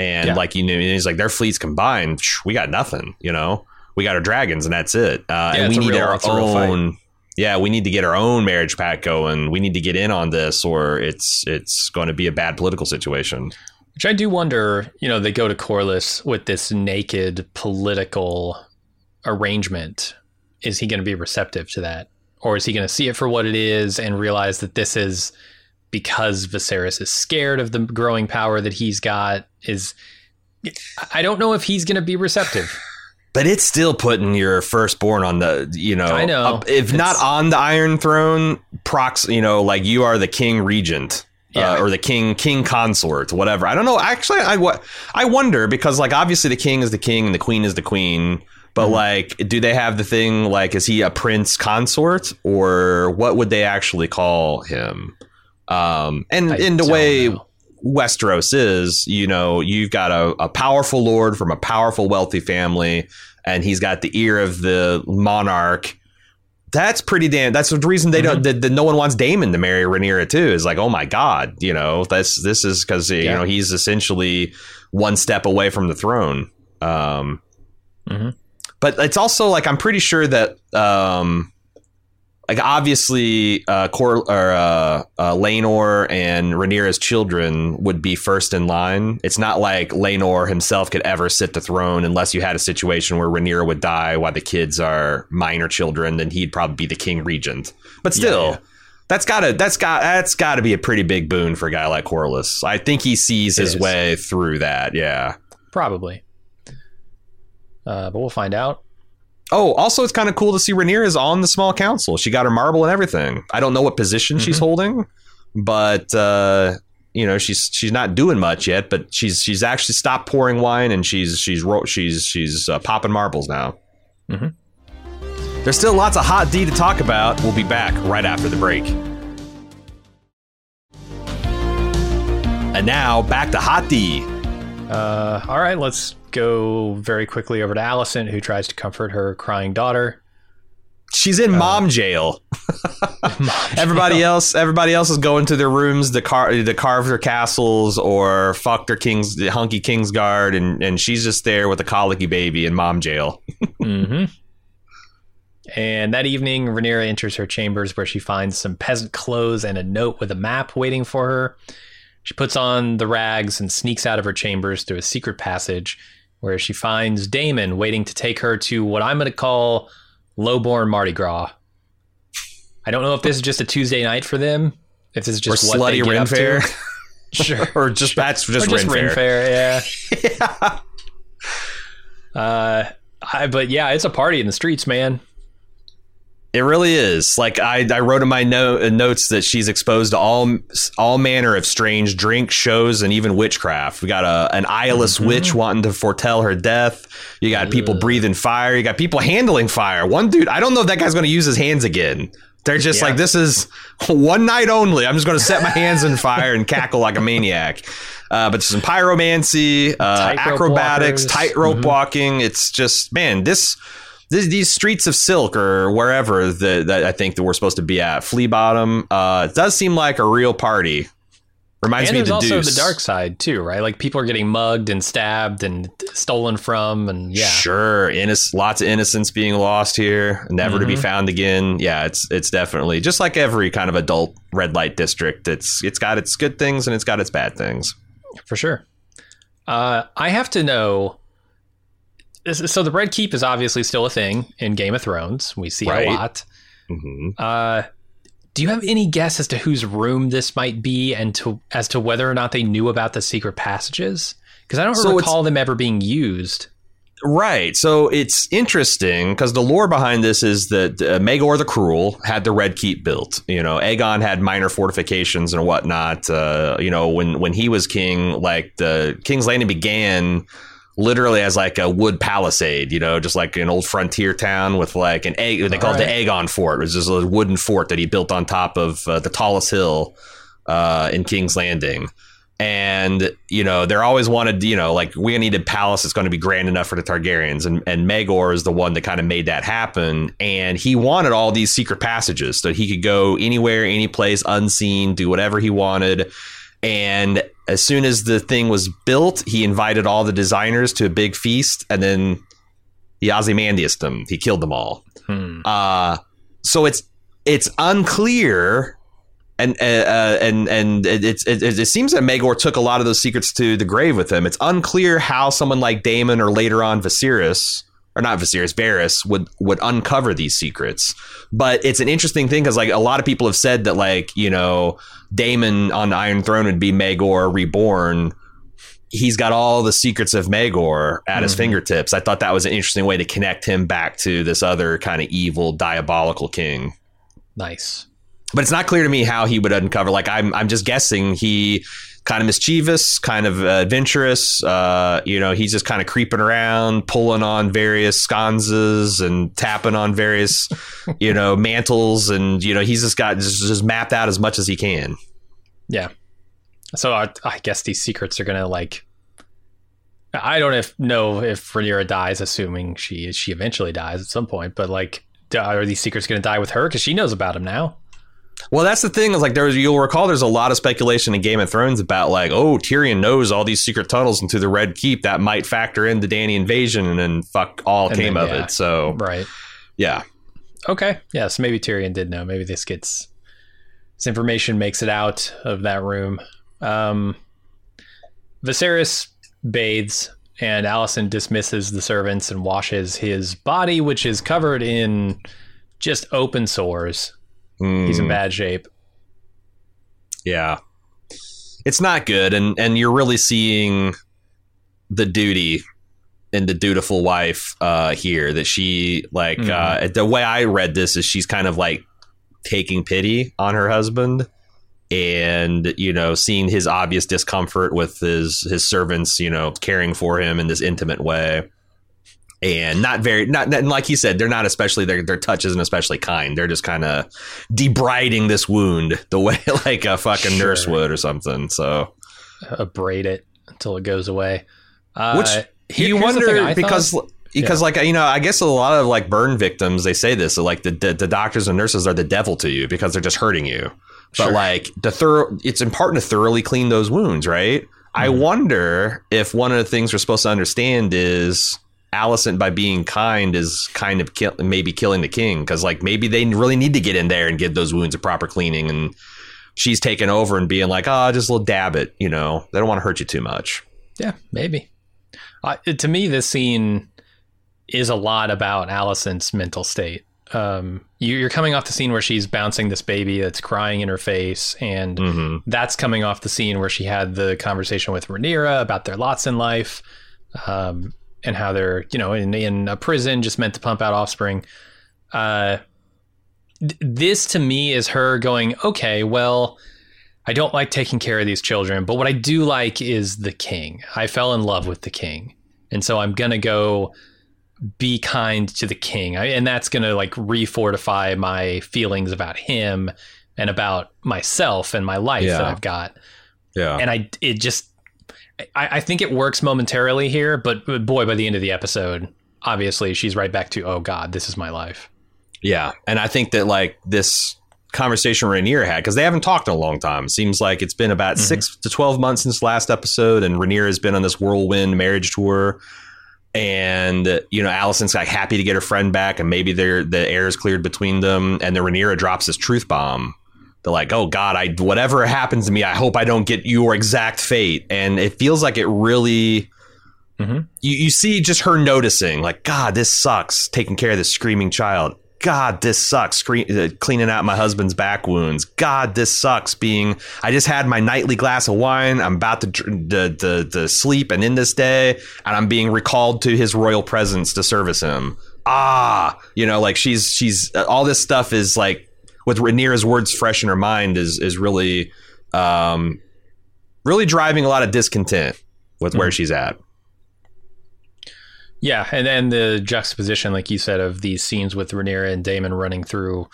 And Yeah. like you know, he's like their fleets combined, we got nothing. You know, we got our dragons, and that's it. Uh, and we need real- our it's a real fight. own. Yeah, we need to get our own marriage pact going. We need to get in on this, or it's it's going to be a bad political situation. Which I do wonder, you know, they go to Corlys with this naked political arrangement. Is he going to be receptive to that? Or is he going to see it for what it is and realize that this is because Viserys is scared of the growing power that he's got? Is I don't know if he's going to be receptive. But it's still putting your firstborn on the, you know, I know. up- if not on the Iron Throne, prox, you know, like you are the king regent. Yeah. Uh, or the king king consort whatever i don't know actually i what i wonder because like obviously the king is the king and the queen is the queen but Mm-hmm. like do they have the thing like is he a prince consort or what would they actually call him um and I in the way know. Westeros is, you know, you've got a, a powerful lord from a powerful, wealthy family, and he's got the ear of the monarch. That's pretty damn. That's the reason they don't. That, that no one wants Daemon to marry Rhaenyra too. Is like, oh my god, you know, that's this is because you know he's essentially one step away from the throne. Um, Mhm. but it's also like I'm pretty sure that um, like obviously uh, Cor- or uh, uh, Laenor and Rhaenyra's children would be first in line. It's not like Laenor himself could ever sit the throne unless you had a situation where Rhaenyra would die while the kids are minor children, then he'd probably be the king regent. But still. Yeah, yeah. That's gotta that's got that's gotta be a pretty big boon for a guy like Corlys. I think he sees It his is. way through that. Yeah. Probably. Uh, but we'll find out. Oh, also, it's kind of cool to see Rhaenyra's on the small council. She got her marble and everything. I don't know what position she's Mm-hmm. holding, but uh, you know she's she's not doing much yet. But she's she's actually stopped pouring wine and she's she's she's she's uh, popping marbles now. Mhm. There's still lots of hot D to talk about. We'll be back right after the break. And now back to hot D. Uh, all right, let's go very quickly over to Alicent, who tries to comfort her crying daughter. She's Uh, in mom [LAUGHS] [LAUGHS] jail. everybody else, everybody else is going to their rooms to car to carve their castles or fuck their kings, the hunky Kingsguard, and and she's just there with a colicky baby in mom jail. [LAUGHS] hmm And that evening, Rhaenyra enters her chambers where she finds some peasant clothes and a note with a map waiting for her. She puts on the rags and sneaks out of her chambers through a secret passage where she finds Daemon waiting to take her to what I'm going to call Lowborn Mardi Gras. I don't know if this is just a Tuesday night for them, if this is just or what they slutty get Ren up to. Fair, [LAUGHS] Sure. [LAUGHS] or just that's just, or just Ren Ren Fair. Fair, [LAUGHS] yeah. Uh, I, but yeah, it's a party in the streets, man. It really is. Like I, I wrote in my no- uh, notes that she's exposed to all all manner of strange drinks, shows, and even witchcraft. We got a an eyeless Mm-hmm. witch wanting to foretell her death. You got people breathing fire. You got people handling fire. One dude, I don't know if that guy's going to use his hands again. They're just Yeah. like, this is one night only. I'm just going to set my hands in fire and cackle like a maniac. Uh, but some pyromancy, uh, acrobatics, tightrope Mhm. walking. It's just man, this this, these streets of silk or wherever that that I think that we're supposed to be at, Flea Bottom, uh, it does seem like a real party. Reminds and me there's of the also Deuce. the dark side too, right? Like people are getting mugged and stabbed and stolen from, and yeah, Sure, Innoc- lots of innocence being lost here, never to be Mhm. found again. Yeah, it's it's definitely just like every kind of adult red light district. It's it's got its good things and it's got its bad things. for sure. Uh, I have to know. So the Red Keep is obviously still a thing in Game of Thrones. We see Right. it a lot. hmm Uh, do you have any guess as to whose room this might be, and to as to whether or not they knew about the secret passages? Because I don't So recall them ever being used. Right. So it's interesting because the lore behind this is that uh, Maegor the Cruel had the Red Keep built. You know, Aegon had minor fortifications and whatnot. Uh, you know, when when he was king, like the King's Landing began literally as like a wood palisade. You know, just like an old frontier town with like an egg. They called it the Aegon Fort. It was just a wooden fort that he built on top of uh, the tallest hill uh, in King's Landing and you know they're always wanted you know like we need a palace that's going to be grand enough for the Targaryens and and Maegor is the one that kind of made that happen and he wanted all these secret passages so he could go anywhere any place unseen do whatever he wanted And as soon as the thing was built, he invited all the designers to a big feast, and then he Ozymandias them. He killed them all. Hmm. Uh, so it's it's unclear, and uh, uh, and and it, it's it, it seems that Maegor took a lot of those secrets to the grave with him. It's unclear how someone like Daemon or later on Viserys or not Viserys, Varys would would uncover these secrets. But it's an interesting thing because like a lot of people have said that like you know Daemon on the Iron Throne would be Maegor reborn. He's got all the secrets of Maegor at his mm-hmm. fingertips. I thought that was an interesting way to connect him back to this other kind of evil, diabolical king. Nice. But it's not clear to me how he would uncover. Like I'm, I'm just guessing he kind of mischievous, kind of adventurous. Uh, you know, he's just kind of creeping around, pulling on various sconces and tapping on various, [LAUGHS] you know, mantles, and you know, he's just got just, just mapped out as much as he can. Yeah. So I, I guess these secrets are gonna like. I don't if, know if Rhaenyra dies, assuming she she eventually dies at some point. But like, are these secrets gonna die with her because she knows about them now? Well, that's the thing is like there was you'll recall there's a lot of speculation in Game of Thrones about like oh Tyrion knows all these secret tunnels into the Red Keep that might factor in the Dany invasion and then fuck all And came then, of yeah. it. So Right. yeah, Okay. Yeah. So maybe Tyrion did know. Maybe this gets this information makes it out of that room. Um, Viserys bathes, and Alicent dismisses the servants and washes his body, which is covered in just open sores. He's in Mm, bad shape. yeah, it's not good, and and you're really seeing the duty and the dutiful wife uh, here that she like Mhm. uh, the way I read this is she's kind of like taking pity on her husband and you know seeing his obvious discomfort with his his servants you know caring for him in this intimate way and not very not, not like he said they're not especially their their touch isn't especially kind they're just kind of debriding this wound the way [LAUGHS] like a fucking Sure. nurse would or something so Abrade it until it goes away. Uh, which here- you here's the wonder because thought- because like you know I guess a lot of like burn victims they say this like the, the the doctors and nurses are the devil to you because they're just hurting you. But Sure. like the thorough, it's important to thoroughly clean those wounds, right? I Mm-hmm. wonder if one of the things we're supposed to understand is Alicent, by being kind, is kind of kill, maybe killing the king because like maybe they really need to get in there and give those wounds a proper cleaning, and she's taking over and being like, oh, just a little dab it, you know, they don't want to hurt you too much. Yeah, maybe. Uh, to me, this scene is a lot about Alicent's mental state. Um, you, you're coming off the scene where she's bouncing this baby that's crying in her face, and hmm that's coming off the scene where she had the conversation with Rhaenyra about their lots in life, um, and how they're you know in in a prison just meant to pump out offspring. Uh, th- this to me is her going, okay, well, I don't like taking care of these children, but what I do like is the king. I fell in love with the king, and so I'm gonna go be kind to the king, I, and that's gonna like refortify my feelings about him and about myself and my life that I've got. Yeah. And I, it just, I, I think it works momentarily here, but, but boy, by the end of the episode, obviously she's right back to, oh God, this is my life. Yeah, and I think that like this conversation Rhaenyra had because they haven't talked in a long time. Seems like it's been about mm-hmm. six to twelve months since last episode, and Rhaenyra has been on this whirlwind marriage tour. And you know, Alicent's like happy to get her friend back, and maybe they're the air is cleared between them. And then Rhaenyra drops this truth bomb. They're like, "Oh God, I whatever happens to me, I hope I don't get your exact fate." And it feels like it really. Mhm. You, you see just her noticing, like, God, this sucks. Taking care of this screaming child. God, this sucks. Screen, uh, cleaning out my husband's back wounds. God, this sucks. Being, I just had my nightly glass of wine. I'm about to dr- the the the sleep and in this day, and I'm being recalled to his royal presence to service him. Ah, you know, like she's she's uh, all this stuff is like with Rhaenyra's words fresh in her mind is is really, um, really driving a lot of discontent with where she's at. Yeah, and then the juxtaposition, like you said, of these scenes with Rhaenyra and Daemon running through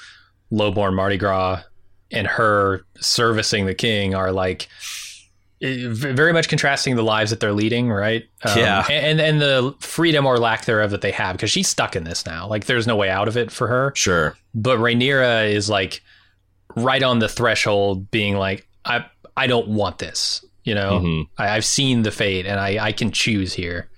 Lowborn Mardi Gras and her servicing the king are like very much contrasting the lives that they're leading, right? Um, Yeah. and and the freedom or lack thereof that they have because she's stuck in this now. Like, there's no way out of it for her. Sure. But Rhaenyra is like right on the threshold, being like, I I don't want this. You know, Mhm. I, I've seen the fate, and I I can choose here.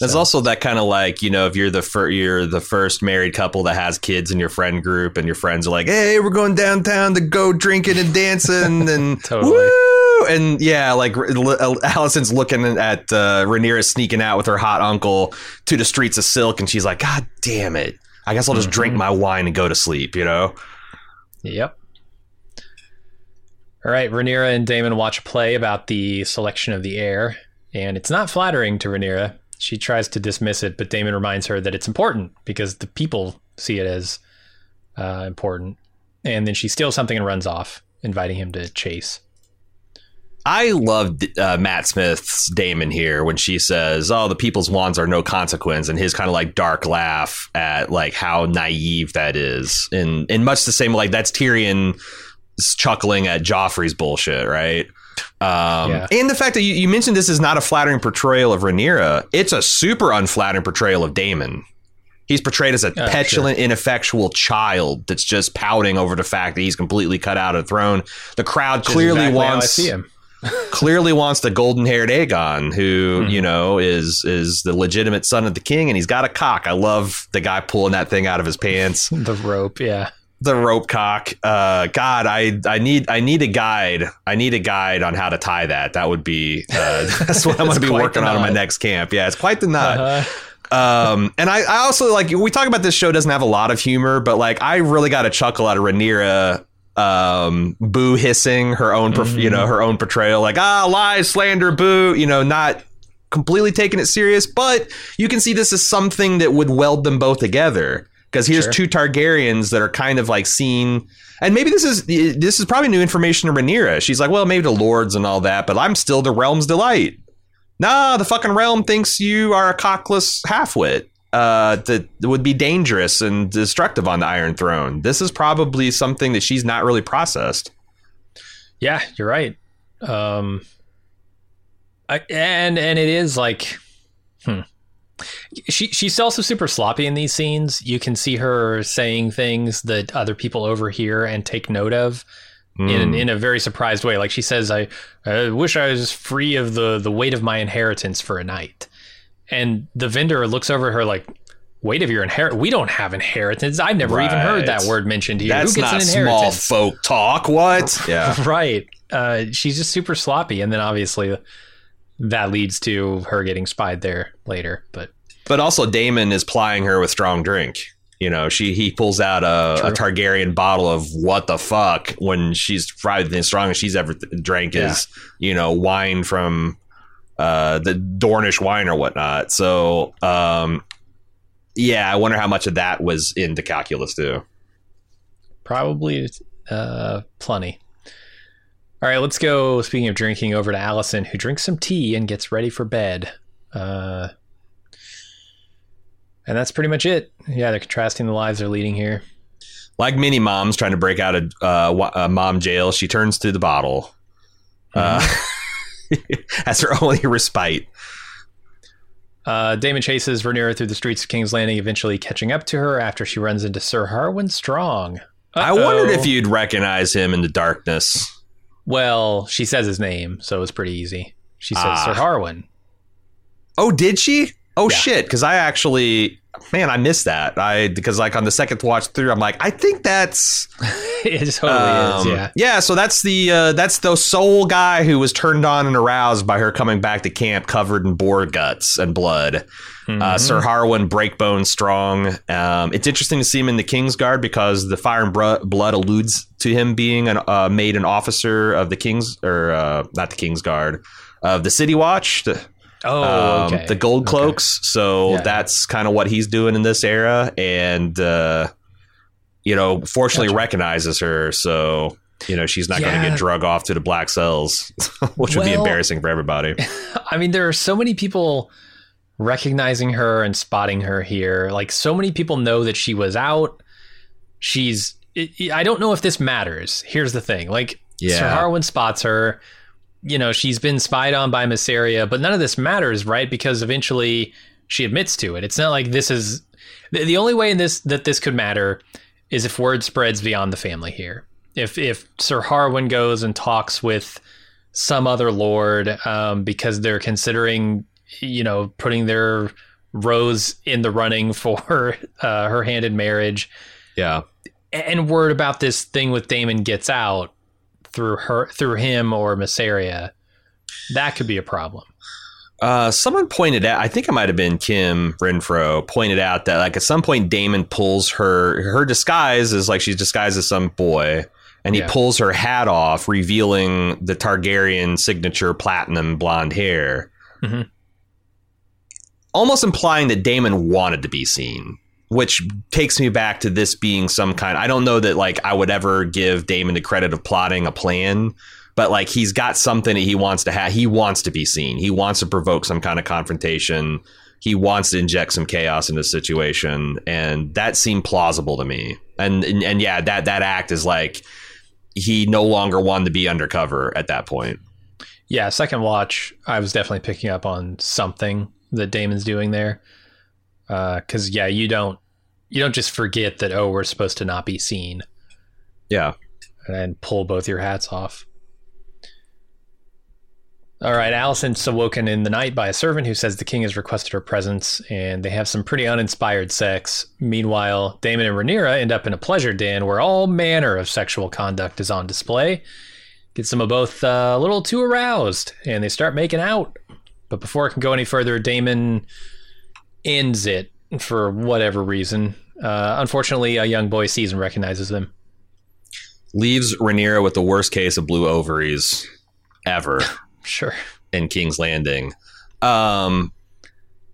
There's So- also that kind of like you know if you're the fir- you're the first married couple that has kids in your friend group and your friends are like hey we're going downtown to go drinking and dancing and [LAUGHS] Totally. woo! And yeah like Alicent's looking at uh, Rhaenyra sneaking out with her hot uncle to the streets of Silk and she's like God damn it I guess I'll just drink Mm-hmm. my wine and go to sleep you know Yep. All right, Rhaenyra and Daemon watch a play about the selection of the heir, and it's not flattering to Rhaenyra. She tries to dismiss it, but Daemon reminds her that it's important because the people see it as uh, important. And then she steals something and runs off, inviting him to chase. I loved uh, Matt Smith's Daemon here when she says, "Oh, the people's wands are no consequence," and his kind of like dark laugh at like how naive that is, and in much the same like that's Tyrion chuckling at Joffrey's bullshit, right? Um, Yeah. And the fact that you, you mentioned this is not a flattering portrayal of Rhaenyra, it's a super unflattering portrayal of Daemon. He's portrayed as a Oh, petulant, ineffectual child that's just pouting over the fact that he's completely cut out of the throne. The crowd clearly exactly how I wants see him. Clearly wants the golden haired Aegon, who Mm-hmm. you know is is the legitimate son of the king, and he's got a cock. I love the guy pulling that thing out of his pants, [LAUGHS] The rope, yeah. the rope cock. Uh, God, I I need I need a guide. I need a guide on how to tie that. That would be uh, [LAUGHS] that's what I'm going to be working on in my next camp. Yeah, it's quite the knot. Uh-huh. Um, and I, I also like we talk about this show doesn't have a lot of humor, but like I really got a chuckle out of Rhaenyra um boo hissing her own perf- you know her own portrayal. Like ah lies slander boo you know not completely taking it serious but you can see this is something that would weld them both together. Because here's Sure. two Targaryens that are kind of like seen and maybe this is this is probably new information to Rhaenyra. She's like well maybe the lords and all that but I'm still the realm's delight. Nah, the fucking realm thinks you are a cockless halfwit uh, that would be dangerous and destructive on the Iron Throne. This is probably something that she's not really processed. Yeah, you're right. Um, I, and and it is like, hmm. She she's also super sloppy in these scenes. You can see her saying things that other people overhear and take note of in Mm. in a very surprised way. Like she says, "I, I wish I was free of the the weight of my inheritance for a night." And the vendor looks over at her like, "Weight of your inheritance? We don't have inheritance. I've never even heard that word mentioned here. That's Who gets not an small folk talk. What? [LAUGHS] Yeah. right. Uh, she's just super sloppy, and then obviously that leads to her getting spied there later. But but also Daemon is plying her with strong drink. You know, she he pulls out a, a Targaryen bottle of what the fuck when she's probably the strongest she's ever th- drank is you know wine from uh, the Dornish wine or whatnot. So um, yeah, I wonder how much of that was in the calculus too. probably uh, plenty. All right, let's go. Speaking of drinking, over to Alicent, who drinks some tea and gets ready for bed. Uh, and that's pretty much it. Yeah, they're contrasting the lives they're leading here. Like many moms trying to break out of uh, a mom jail, she turns to the bottle uh, [LAUGHS] [LAUGHS] as her only respite. Uh, Damon chases Rhaenyra through the streets of King's Landing, eventually catching up to her after she runs into Sir Harwin Strong. I wondered if you'd recognize him in the darkness. Well, she says his name, so it's pretty easy. She says Ah. Sir Harwin. Oh, did she? Oh Yeah. shit! Because I actually, man, I missed that. I because like on the second watch through, I'm like, I think that's [LAUGHS] it totally um, is, yeah. So that's the uh, that's the soul guy who was turned on and aroused by her coming back to camp covered in boar guts and blood. Mm-hmm. Uh, Sir Harwin, breakbone strong. Um, it's interesting to see him in the Kingsguard because the Fire and Blood alludes to him being an, uh, made an officer of the Kings or uh, not the Kingsguard of the City Watch. The, Oh, um, okay. the gold Okay. cloaks. So Yeah. that's kind of what he's doing in this era, and uh, you know, fortunately Gotcha. recognizes her. So you know, she's not going to get drug off to the black cells, [LAUGHS] which would be embarrassing for everybody. [LAUGHS] I mean, there are so many people recognizing her and spotting her here. Like, so many people know that she was out. She's. It, I don't know if this matters. Here's the thing. Like, Sir Harwin spots her. You know, she's been spied on by Mysaria, but none of this matters, right? Because eventually she admits to it. It's not like this is. The, the only way in this that this could matter is if word spreads beyond the family here. If if Sir Harwin goes and talks with some other lord um, because they're considering, you know, putting their Rose in the running [LAUGHS] for uh, her hand in marriage. Yeah. And word about this thing with Daemon gets out through her, through him or Mysaria. That could be a problem. Uh, someone pointed out, I think it might have been Kim Renfro pointed out that like at some point Daemon pulls her her disguise is like she's disguised as some boy, and he Yeah. pulls her hat off, revealing the Targaryen signature platinum blonde hair, Mhm. almost implying that Daemon wanted to be seen. Which takes me back to this being some kind. I don't know that like I would ever give Daemon the credit of plotting a plan, but like he's got something that he wants to have. He wants to be seen. He wants to provoke some kind of confrontation. He wants to inject some chaos in the situation, and that seemed plausible to me. And and, and yeah, that that act is like he no longer wanted to be undercover at that point. Yeah, second watch, I was definitely picking up on something that Daemon's doing there. Because yeah, you don't you don't just forget that oh we're supposed to not be seen Yeah. and pull both your hats off. All right, Alicent's awoken in the night by a servant who says the king has requested her presence, and they have some pretty uninspired sex. Meanwhile, Daemon and Rhaenyra end up in a pleasure den where all manner of sexual conduct is on display. Gets them both uh, a little too aroused, and they start making out. But before it can go any further, Daemon ends it for whatever reason. Uh, unfortunately, a young boy sees and recognizes them. Leaves Rhaenyra with the worst case of blue ovaries ever. [LAUGHS] Sure. in King's Landing. Um,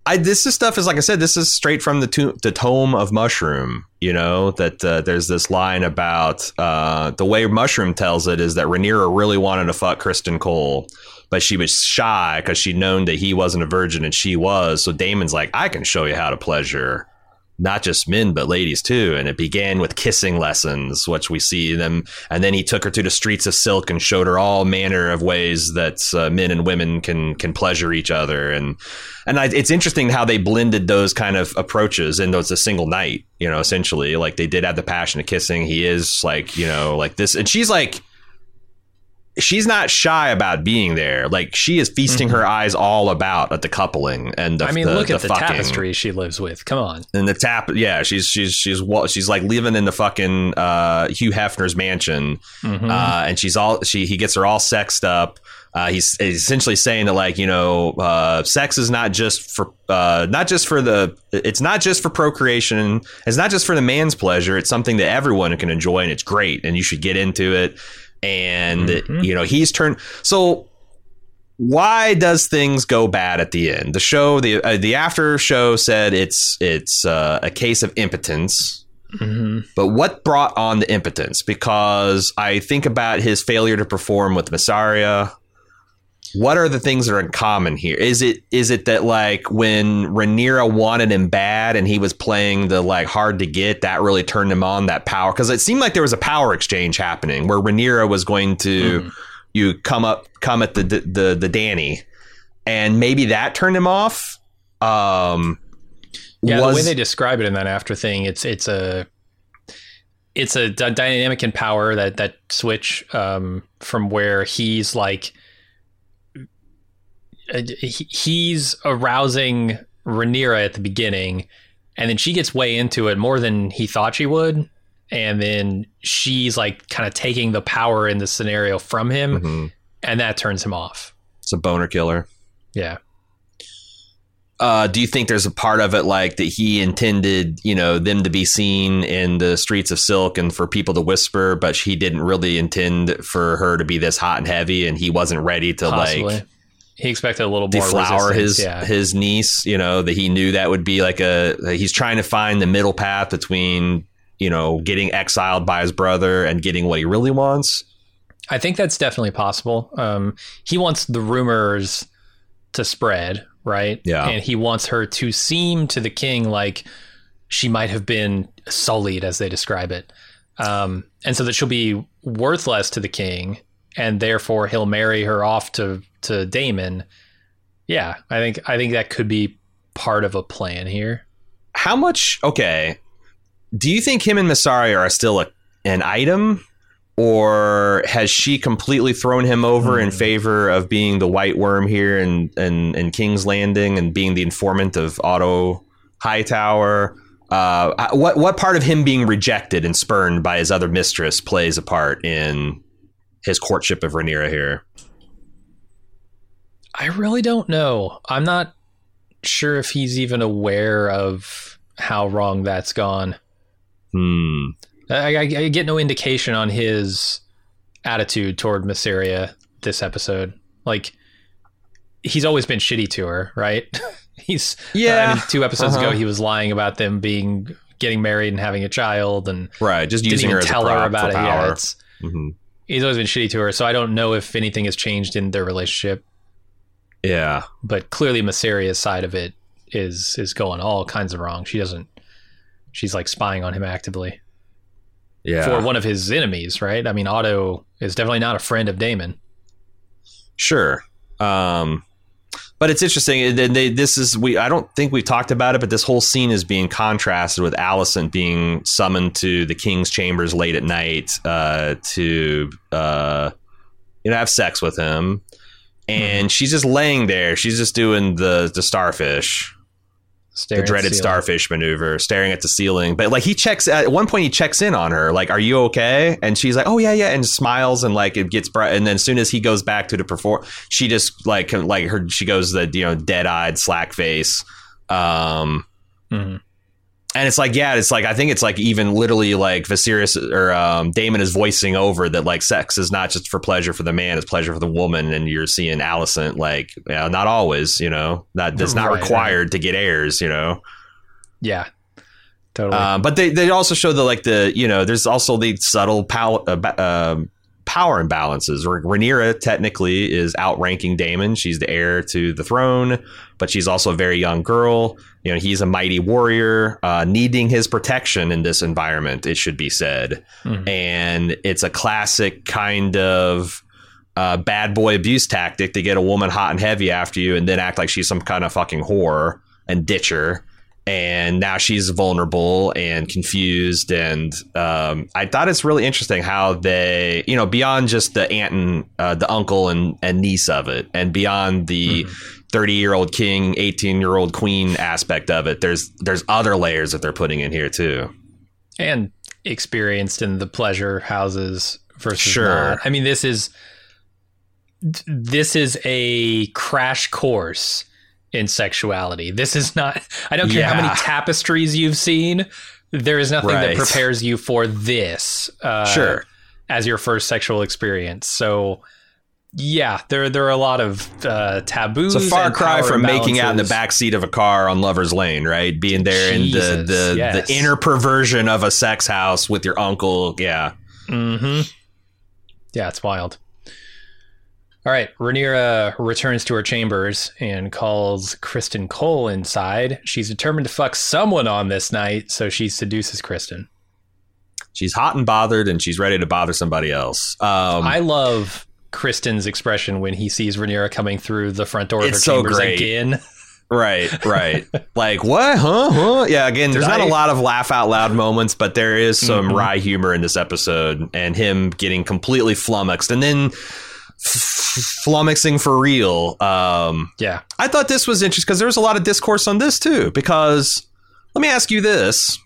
I this is stuff is like I said, this is straight from the to- the tome of Mushroom. You know that uh, there's this line about uh, the way Mushroom tells it is that Rhaenyra really wanted to fuck Criston Cole, but she was shy because she'd known that he wasn't a virgin and she was. So Daemon's like, I can show you how to pleasure not just men but ladies too. And it began with kissing lessons which we see them. And then he took her to the streets of silk and showed her all manner of ways that uh, men and women can can pleasure each other. And and I, it's interesting how they blended those kind of approaches into it's a single night you know essentially. Like they did have the passion of kissing. He is like you know like this. And she's like she's not shy about being there like she is feasting her eyes all about at the coupling and the, Mm-hmm. I mean, the- look at the fucking tapestry she lives with. Come on. and the tap yeah she's she's she's she's like living in the fucking uh hugh hefner's mansion Mm-hmm. uh and she's all she he gets her all sexed up uh, he's essentially saying that like you know uh, sex is not just for uh, not just for the it's not just for procreation it's not just for the man's pleasure it's something that everyone can enjoy and it's great and you should get into it and you know he's turned so why does things go bad at the end? The show, the uh, the after show said it's it's uh, a case of impotence. But what brought on the impotence? Because I think about his failure to perform with Mysaria. What are the things that are in common here? Is it is it that like when Rhaenyra wanted him bad and he was playing the like hard to get, that really turned him on that power? Because it seemed like there was a power exchange happening where Rhaenyra was going to you come up come at the the the Danny, and maybe that turned him off. Um, Yeah, was the way they describe it in that after thing, it's it's a it's a d- dynamic in power that that switch um, from where he's like he's arousing Rhaenyra at the beginning, and then she gets way into it more than he thought she would, and then she's like kind of taking the power in the scenario from him, mhm. and that turns him off. it's a boner killer. Yeah. Uh, do you think there's a part of it like that he intended, you know, them to be seen in the streets of Silk and for people to whisper, but he didn't really intend for her to be this hot and heavy, and he wasn't ready to Possibly. like he expected a little more deflower resistance, his yeah. his niece. You know that he knew that would be like a. He's trying to find the middle path between you know getting exiled by his brother and getting what he really wants. I think that's definitely possible. Um, he wants the rumors to spread, right? Yeah. And he wants her to seem to the king like she might have been sullied, as they describe it. Um, and so that she'll be worthless to the king, and therefore he'll marry her off to to Daemon. Yeah, I think I think that could be part of a plan here. How much? Okay. Do you think him and Masari are still a, an item? or has she completely thrown him over in favor of being the white worm here in, in, in King's Landing and being the informant of Otto Hightower? Uh, what what part of him being rejected and spurned by his other mistress plays a part in his courtship of Rhaenyra here? I really don't know. I'm not sure if he's even aware of how wrong that's gone. Hmm. I, I, I get no indication on his attitude toward Mysaria this episode. Like, he's always been shitty to her, right? [LAUGHS] he's Yeah. I mean, two episodes Uh-huh. ago, he was lying about them being getting married and having a child, and Right, just using even her as tell a her about for it. power. Yeah, it's hmm he's always been shitty to her. So I don't know if anything has changed in their relationship. Yeah. but clearly Mysaria's side of it is is going all kinds of wrong. She doesn't. She's like spying on him actively Yeah. for one of his enemies, right? I mean, Otto is definitely not a friend of Daemon. Sure. Um, but it's interesting. and They, this is we. I don't think we've talked about it, but this whole scene is being contrasted with Alicent being summoned to the king's chambers late at night uh, to uh, you know have sex with him, and she's just laying there. She's just doing the the starfish. Staring the dreaded ceiling. starfish maneuver, staring at the ceiling. But like he checks at one point, he checks in on her, like, "Are you okay?" And she's like, "Oh yeah, yeah," and smiles and like it gets bright. And then as soon as he goes back to the perform, she just like like her she goes the you know dead eyed slack face. Um, Mhm. And it's like yeah, it's like I think it's like even literally like Viserys or um, Daemon is voicing over that like sex is not just for pleasure for the man, it's pleasure for the woman. And you're seeing Alicent like you know, not always, you know not that's not Right, required to get heirs, you know. Yeah, totally. Um, but they, they also show the like the you know there's also the subtle pow- uh, um power imbalances. Ra- Rhaenyra technically is outranking Daemon. She's the heir to the throne, but she's also a very young girl. You know he's a mighty warrior, uh, needing his protection in this environment. It should be said, Mhm. and it's a classic kind of. Uh, bad boy abuse tactic to get a woman hot and heavy after you and then act like she's some kind of fucking whore and ditch her and now she's vulnerable and confused and um, i thought it's really interesting how they you know beyond just the aunt and uh, the uncle and, and niece of it and beyond the 30 year old king 18 year old queen aspect of it there's there's other layers that they're putting in here too and experienced in the pleasure houses versus Sure. not. I mean, this is this is a crash course in sexuality. This is not. I don't care how many tapestries you've seen. There is nothing Right. that prepares you for this. Uh, sure as your first sexual experience. So, yeah, there there are a lot of uh, taboos. it's a far cry from making out in the back seat of a car on lovers lane right being there in the the, yes. the inner perversion of a sex house with your uncle yeah Mm-hmm. Yeah, it's wild. All right, Rhaenyra returns to her chambers and calls Criston Cole inside. She's determined to fuck someone on this night, so she seduces Criston. she's hot and bothered and she's ready to bother somebody else um, I love Criston's expression when he sees Rhaenyra coming through the front door of It's her so chambers great. again. Right, [LAUGHS] right. like what? Huh? Huh? Yeah. Again, there's not a lot of laugh out loud moments, but there is some Mhm. wry humor in this episode, and him getting completely flummoxed, and then flummoxing for real. Um, Yeah. I thought this was interesting because there was a lot of discourse on this too. Because let me ask you this: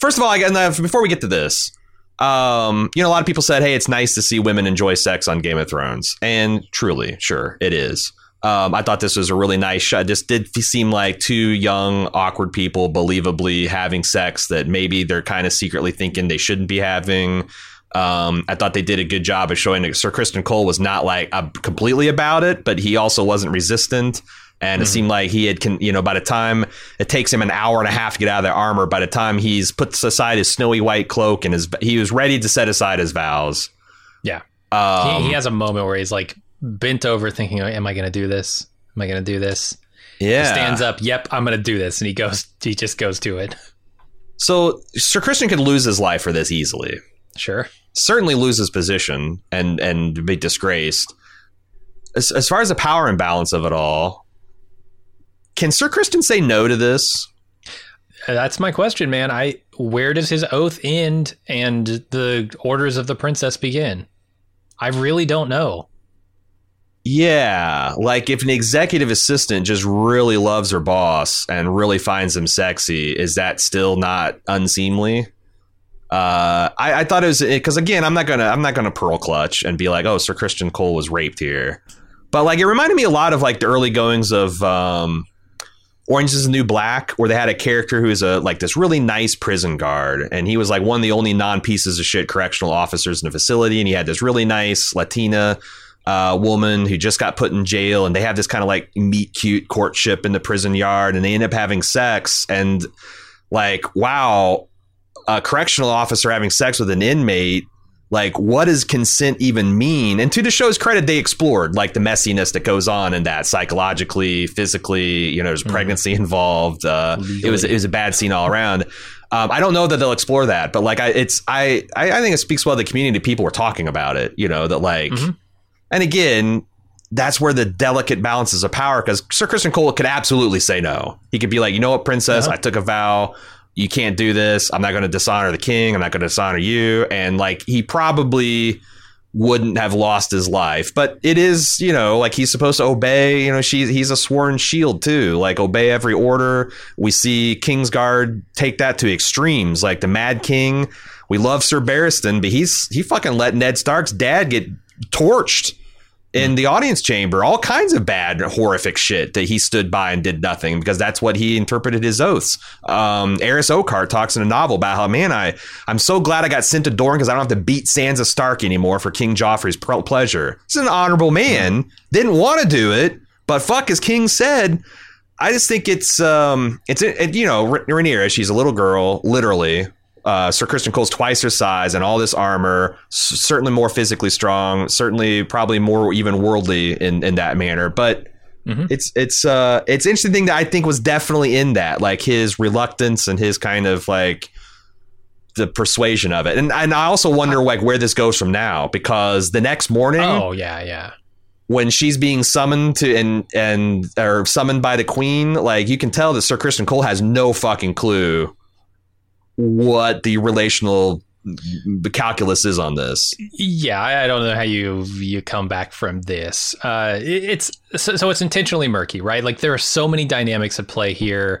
first of all, I uh, before we get to this, um, you know, a lot of people said, "Hey, it's nice to see women enjoy sex on Game of Thrones," and truly, sure, it is. Um, I thought this was a really nice shot. This did seem like two young, awkward people, believably having sex that maybe they're kind of secretly thinking they shouldn't be having. Um, I thought they did a good job of showing that Sir Criston Cole was not like uh, completely about it, but he also wasn't resistant. And it seemed like he had, con- you know, by the time it takes him an hour and a half to get out of the armor, by the time he's put aside his snowy white cloak and his, he was ready to set aside his vows. Yeah. Um, he, he has a moment where he's like bent over thinking, Am I going to do this? Am I going to do this? yeah. He Stands up, Yep, I'm going to do this. And he goes, he just goes to it. So Sir Criston could lose his life for this easily. Sure. Certainly lose his position and and be disgraced. As, as far as the power imbalance of it all, can Sir Criston say no to this? that's my question, man. I where does his oath end and the orders of the princess begin? I really don't know. Yeah, like if an executive assistant just really loves her boss and really finds him sexy, is that still not unseemly? Uh, I, I thought it was because again, I'm not gonna I'm not gonna pearl clutch and be like, oh, Sir Criston Cole was raped here, but like it reminded me a lot of like the early goings of um, Orange is the New Black, where they had a character who is a like this really nice prison guard, and he was like one of the only non pieces of shit correctional officers in the facility, and he had this really nice Latina uh, woman who just got put in jail, and they have this kind of like meet cute courtship in the prison yard, and they end up having sex, and like wow, a correctional officer having sex with an inmate like what does consent even mean and to the show's credit they explored like the messiness that goes on in that psychologically physically you know there's mm-hmm. pregnancy involved uh, it was it was a bad scene all around um, I don't know that they'll explore that, but like I, it's I, I think it speaks well to the community. People were talking about it, you know, that like, mm-hmm. and again, that's where the delicate balances of power because Sir Criston Cole could absolutely say no. He could be like, you know what, princess, uh-huh. I took a vow you can't do this. I'm not going to dishonor the king. I'm not going to dishonor you. And like he probably wouldn't have lost his life. But it is, you know, like he's supposed to obey. You know, she he's a sworn shield too. Like obey every order. We see Kingsguard take that to extremes, like the Mad King. We love Sir Barristan, but he's he fucking let Ned Stark's dad get torched in the audience chamber, all kinds of bad, horrific shit that he stood by and did nothing because that's what he interpreted his oaths. Um, Arys Oakheart talks in a novel about how, man, I, I'm so glad I got sent to Dorne because I don't have to beat Sansa Stark anymore for King Joffrey's pleasure. He's an honorable man, didn't want to do it, but fuck, as King said, I just think it's, um, it's, it, you know, Rhaenyra, she's a little girl, literally, uh, Sir Criston Cole's twice her size and all this armor, certainly more physically strong, certainly probably more even worldly in, in that manner. But mm-hmm. it's it's uh it's interesting thing that I think was definitely in that, like his reluctance and his kind of like the persuasion of it. And and I also wonder like where this goes from now because the next morning, oh yeah, yeah. When she's being summoned to and and or summoned by the queen, like you can tell that Sir Criston Cole has no fucking clue what the relational calculus is on this. Yeah, I don't know how you you come back from this. Uh, it's so, so, it's intentionally murky, right? Like there are so many dynamics at play here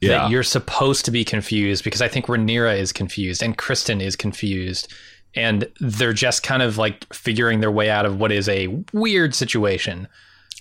yeah. that you're supposed to be confused because I think Rhaenyra is confused and Criston is confused, and they're just kind of like figuring their way out of what is a weird situation.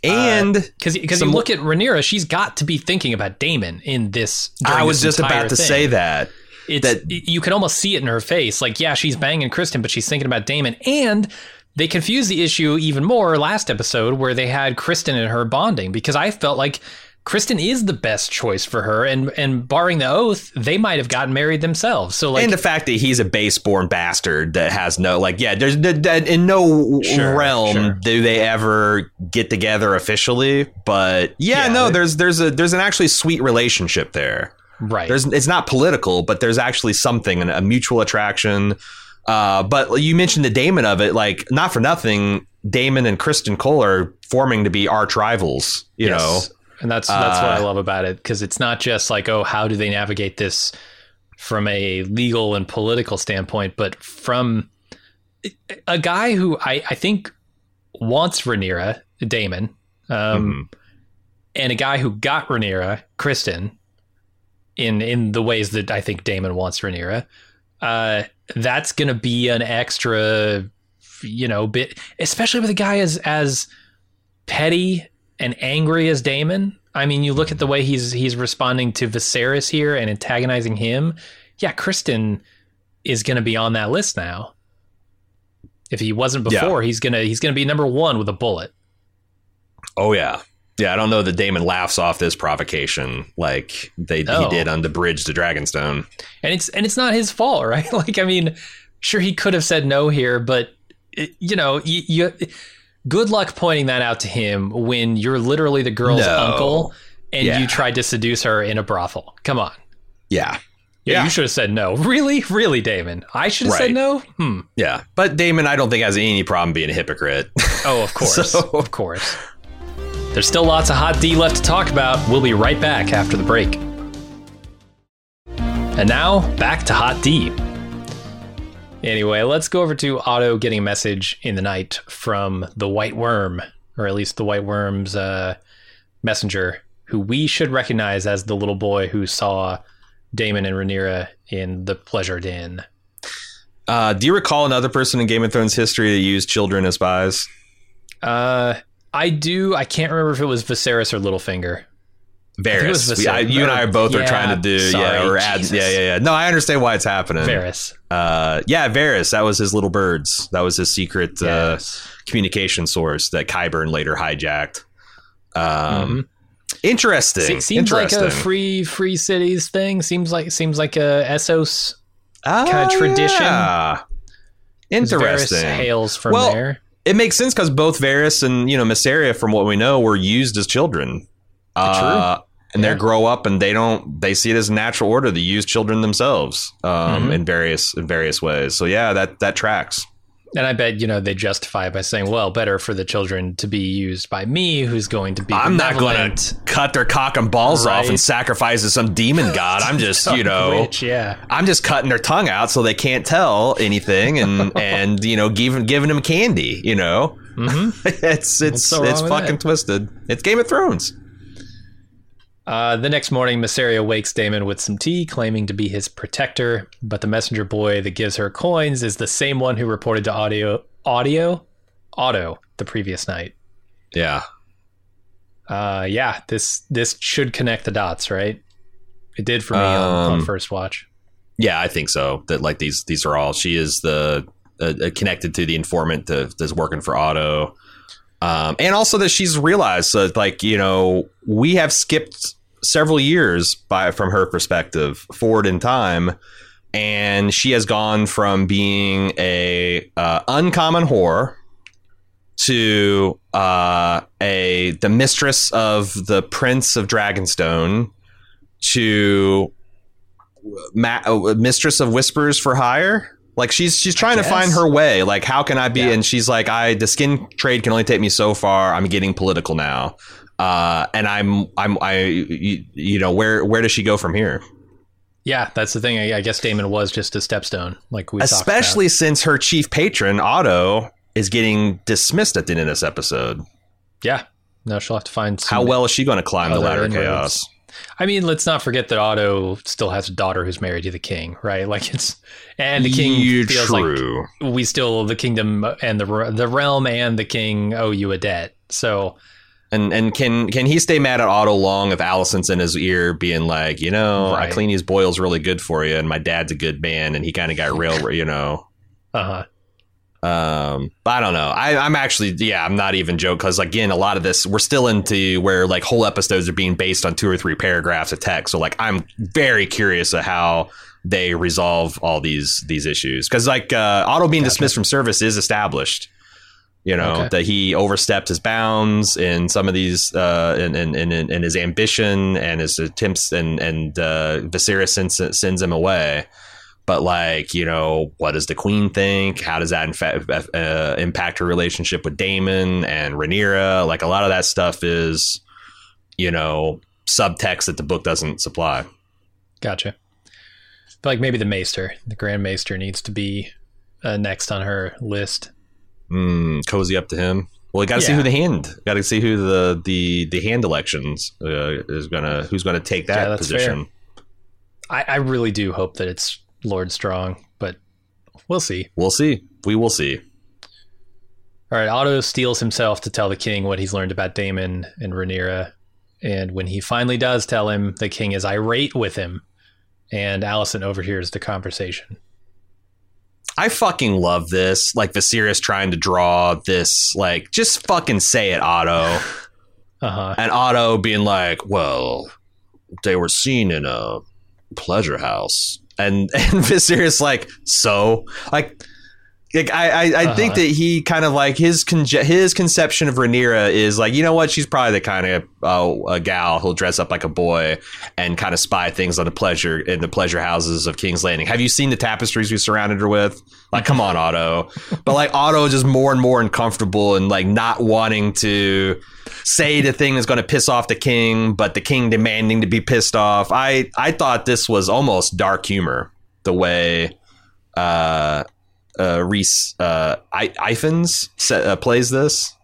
And because uh, because you look at Rhaenyra, she's got to be thinking about Daemon in this. I was just about to thing. say that it's that, you can almost see it in her face. Like, yeah, she's banging Criston, but she's thinking about Daemon. And they confused the issue even more last episode where they had Criston and her bonding because I felt like Criston is the best choice for her, and and barring the oath, they might have gotten married themselves. So like, and the fact that he's a base-born bastard that has no like, yeah, there's in no sure, realm sure. do they ever get together officially. But yeah, yeah no, there's there's a there's an actually sweet relationship there. Right. There's it's not political, but there's actually something a mutual attraction. Uh, but you mentioned the Daemon of it, like not for nothing. Daemon and Criston Cole are forming to be arch rivals. You yes. know, and that's that's uh, what I uh, love about it because it's not just like oh how do they navigate this from a legal and political standpoint, but from a guy who I, I think wants Rhaenyra, Daemon, um, mm-hmm. and a guy who got Rhaenyra, Criston, in in the ways that I think Daemon wants Rhaenyra, uh, that's going to be an extra, you know, bit, especially with a guy as as petty and angry as Daemon. I mean, you look at the way he's he's responding to Viserys here and antagonizing him. Yeah, Criston is going to be on that list now. If he wasn't before, yeah. he's gonna he's gonna be number one with a bullet. Oh yeah, yeah, I don't know that Daemon laughs off this provocation like they no. he did on the bridge to Dragonstone. And it's and it's not his fault, [LAUGHS] right? like I mean, sure he could have said no here, but it, you know, you, you, good luck pointing that out to him when you're literally the girl's no. uncle and yeah. you tried to seduce her in a brothel. Come on. Yeah. Yeah, yeah, you should have said no. Really, really, Daemon. I should have right. said no. Hmm. Yeah, but Daemon, I don't think has any problem being a hypocrite. Oh, of [LAUGHS] course, so, of course. There's still lots of hot D left to talk about. We'll be right back after the break. And now back to Hot D. Anyway, let's go over to Otto getting a message in the night from the White Worm, or at least the White Worm's uh, messenger, who we should recognize as the little boy who saw Daemon and Rhaenyra in the Pleasure Den. Uh, do you recall another person in Game of Thrones history that used children as spies? Uh, I do. I can't remember if it was Viserys or Littlefinger. Varys. We- I- you and I both are Yeah, trying to do sorry, yeah or add Jesus. yeah yeah yeah. No, I understand why it's happening. Varys. Uh, yeah, Varys. That was his little birds. That was his secret uh, communication source that Qyburn later hijacked. Um, Mhm. Interesting. Se- seems like a free free cities thing. Seems like seems like a Essos. Ah, kinda tradition. yeah. Interesting. Varys hails from Well, there. It makes sense because both Varys and you know Mysaria, from what we know, were used as children. Uh, and they grow up and they don't they see it as a natural order to use children themselves um, Mhm. in various in various ways. So yeah, that that tracks. And I bet you know they justify it by saying, "Well, better for the children to be used by me, who's going to be I'm not going to cut their cock and balls off and sacrifice to some demon [LAUGHS] god. I'm just you know rich, yeah, I'm just cutting their tongue out so they can't tell anything and [LAUGHS] and you know giving giving them candy. You know, hmm [LAUGHS] it's it's so it's fucking twisted. It's Game of Thrones. Uh, the next morning, Mysaria wakes Daemon with some tea, claiming to be his protector. But the messenger boy that gives her coins is the same one who reported to Audio, Audio, Auto the previous night. Yeah. Uh, yeah, this this should connect the dots, right? It did for me on, on Um, first watch. Yeah, I think so. That like these these are all she is the uh, uh, connected to the informant that, that's working for Otto, um, and also that she's realized that like you know we have skipped several years by from her perspective forward in time, and she has gone from being a uh, uncommon whore to uh, a the mistress of the prince of Dragonstone to ma- uh, mistress of whispers for hire like she's she's trying to find her way. Like how can i be? Yeah. and she's like i the skin trade can only take me so far. I'm getting political now. Uh and i'm i'm i you, you know where where does she go from here? Yeah, that's the thing. I, I guess Daemon was just a stepstone, like we especially since her chief patron otto is getting dismissed at the end of this episode. Yeah. No, she'll have to find some, how well is she going to climb the ladder of chaos I mean, let's not forget that Otto still has a daughter who's married to the king, right? [LAUGHS] Like it's and the king You feels true. like we still the kingdom and the the realm and the king owe you a debt. So And and can can he stay mad at Otto long if Alicent's in his ear being like, you know, Right. I clean these boils really good for you, and my dad's a good man, and he kind of got real, [LAUGHS] you know. uh huh. Um, but I don't know. I, I'm actually, yeah, I'm not even joking because again, a lot of this we're still into where like whole episodes are being based on two or three paragraphs of text. So like, I'm very curious of how they resolve all these these issues because like uh, Otto being dismissed from service is established. You know Okay. that he overstepped his bounds in some of these, uh, in, in, in, in his ambition and his attempts, and and uh, Viserys sends, sends him away. But like, you know, what does the queen think? How does that in fact, uh, impact her relationship with Damon and Rhaenyra? Like a lot of that stuff is, you know, subtext that the book doesn't supply. Gotcha. But like maybe the Maester, the Grand Maester, needs to be uh, next on her list. Mm, cozy up to him. Well, you got to see who the hand. Got to see who the the the hand elections uh, is gonna who's gonna take that Yeah, position. I, I really do hope that it's Lord Strong, but we'll see. We'll see. We will see. All right, Otto steels himself to tell the king what he's learned about Daemon and Rhaenyra. And when he finally does tell him, the king is irate with him, and Alicent overhears the conversation. I fucking love this. Like Viserys trying to draw this. Like, just fucking say it, Otto. [LAUGHS] Uh huh. and Otto being like, "Well, they were seen in a pleasure house," and [LAUGHS] and Viserys like, "So, like, like I, I, I Uh-huh. think that he kind of like his conje- his conception of Rhaenyra is like you know what she's probably the kind of uh, a gal who'll dress up like a boy and kind of spy things on the pleasure in the pleasure houses of King's Landing. Have you seen the tapestries we surrounded her with? Like, come on, Otto. [LAUGHS] But like Otto is just more and more uncomfortable and like not wanting to say the thing that's going to piss off the king, but the king demanding to be pissed off. I I thought this was almost dark humor the way uh uh Rhys uh I- Ifans sa- uh, plays this.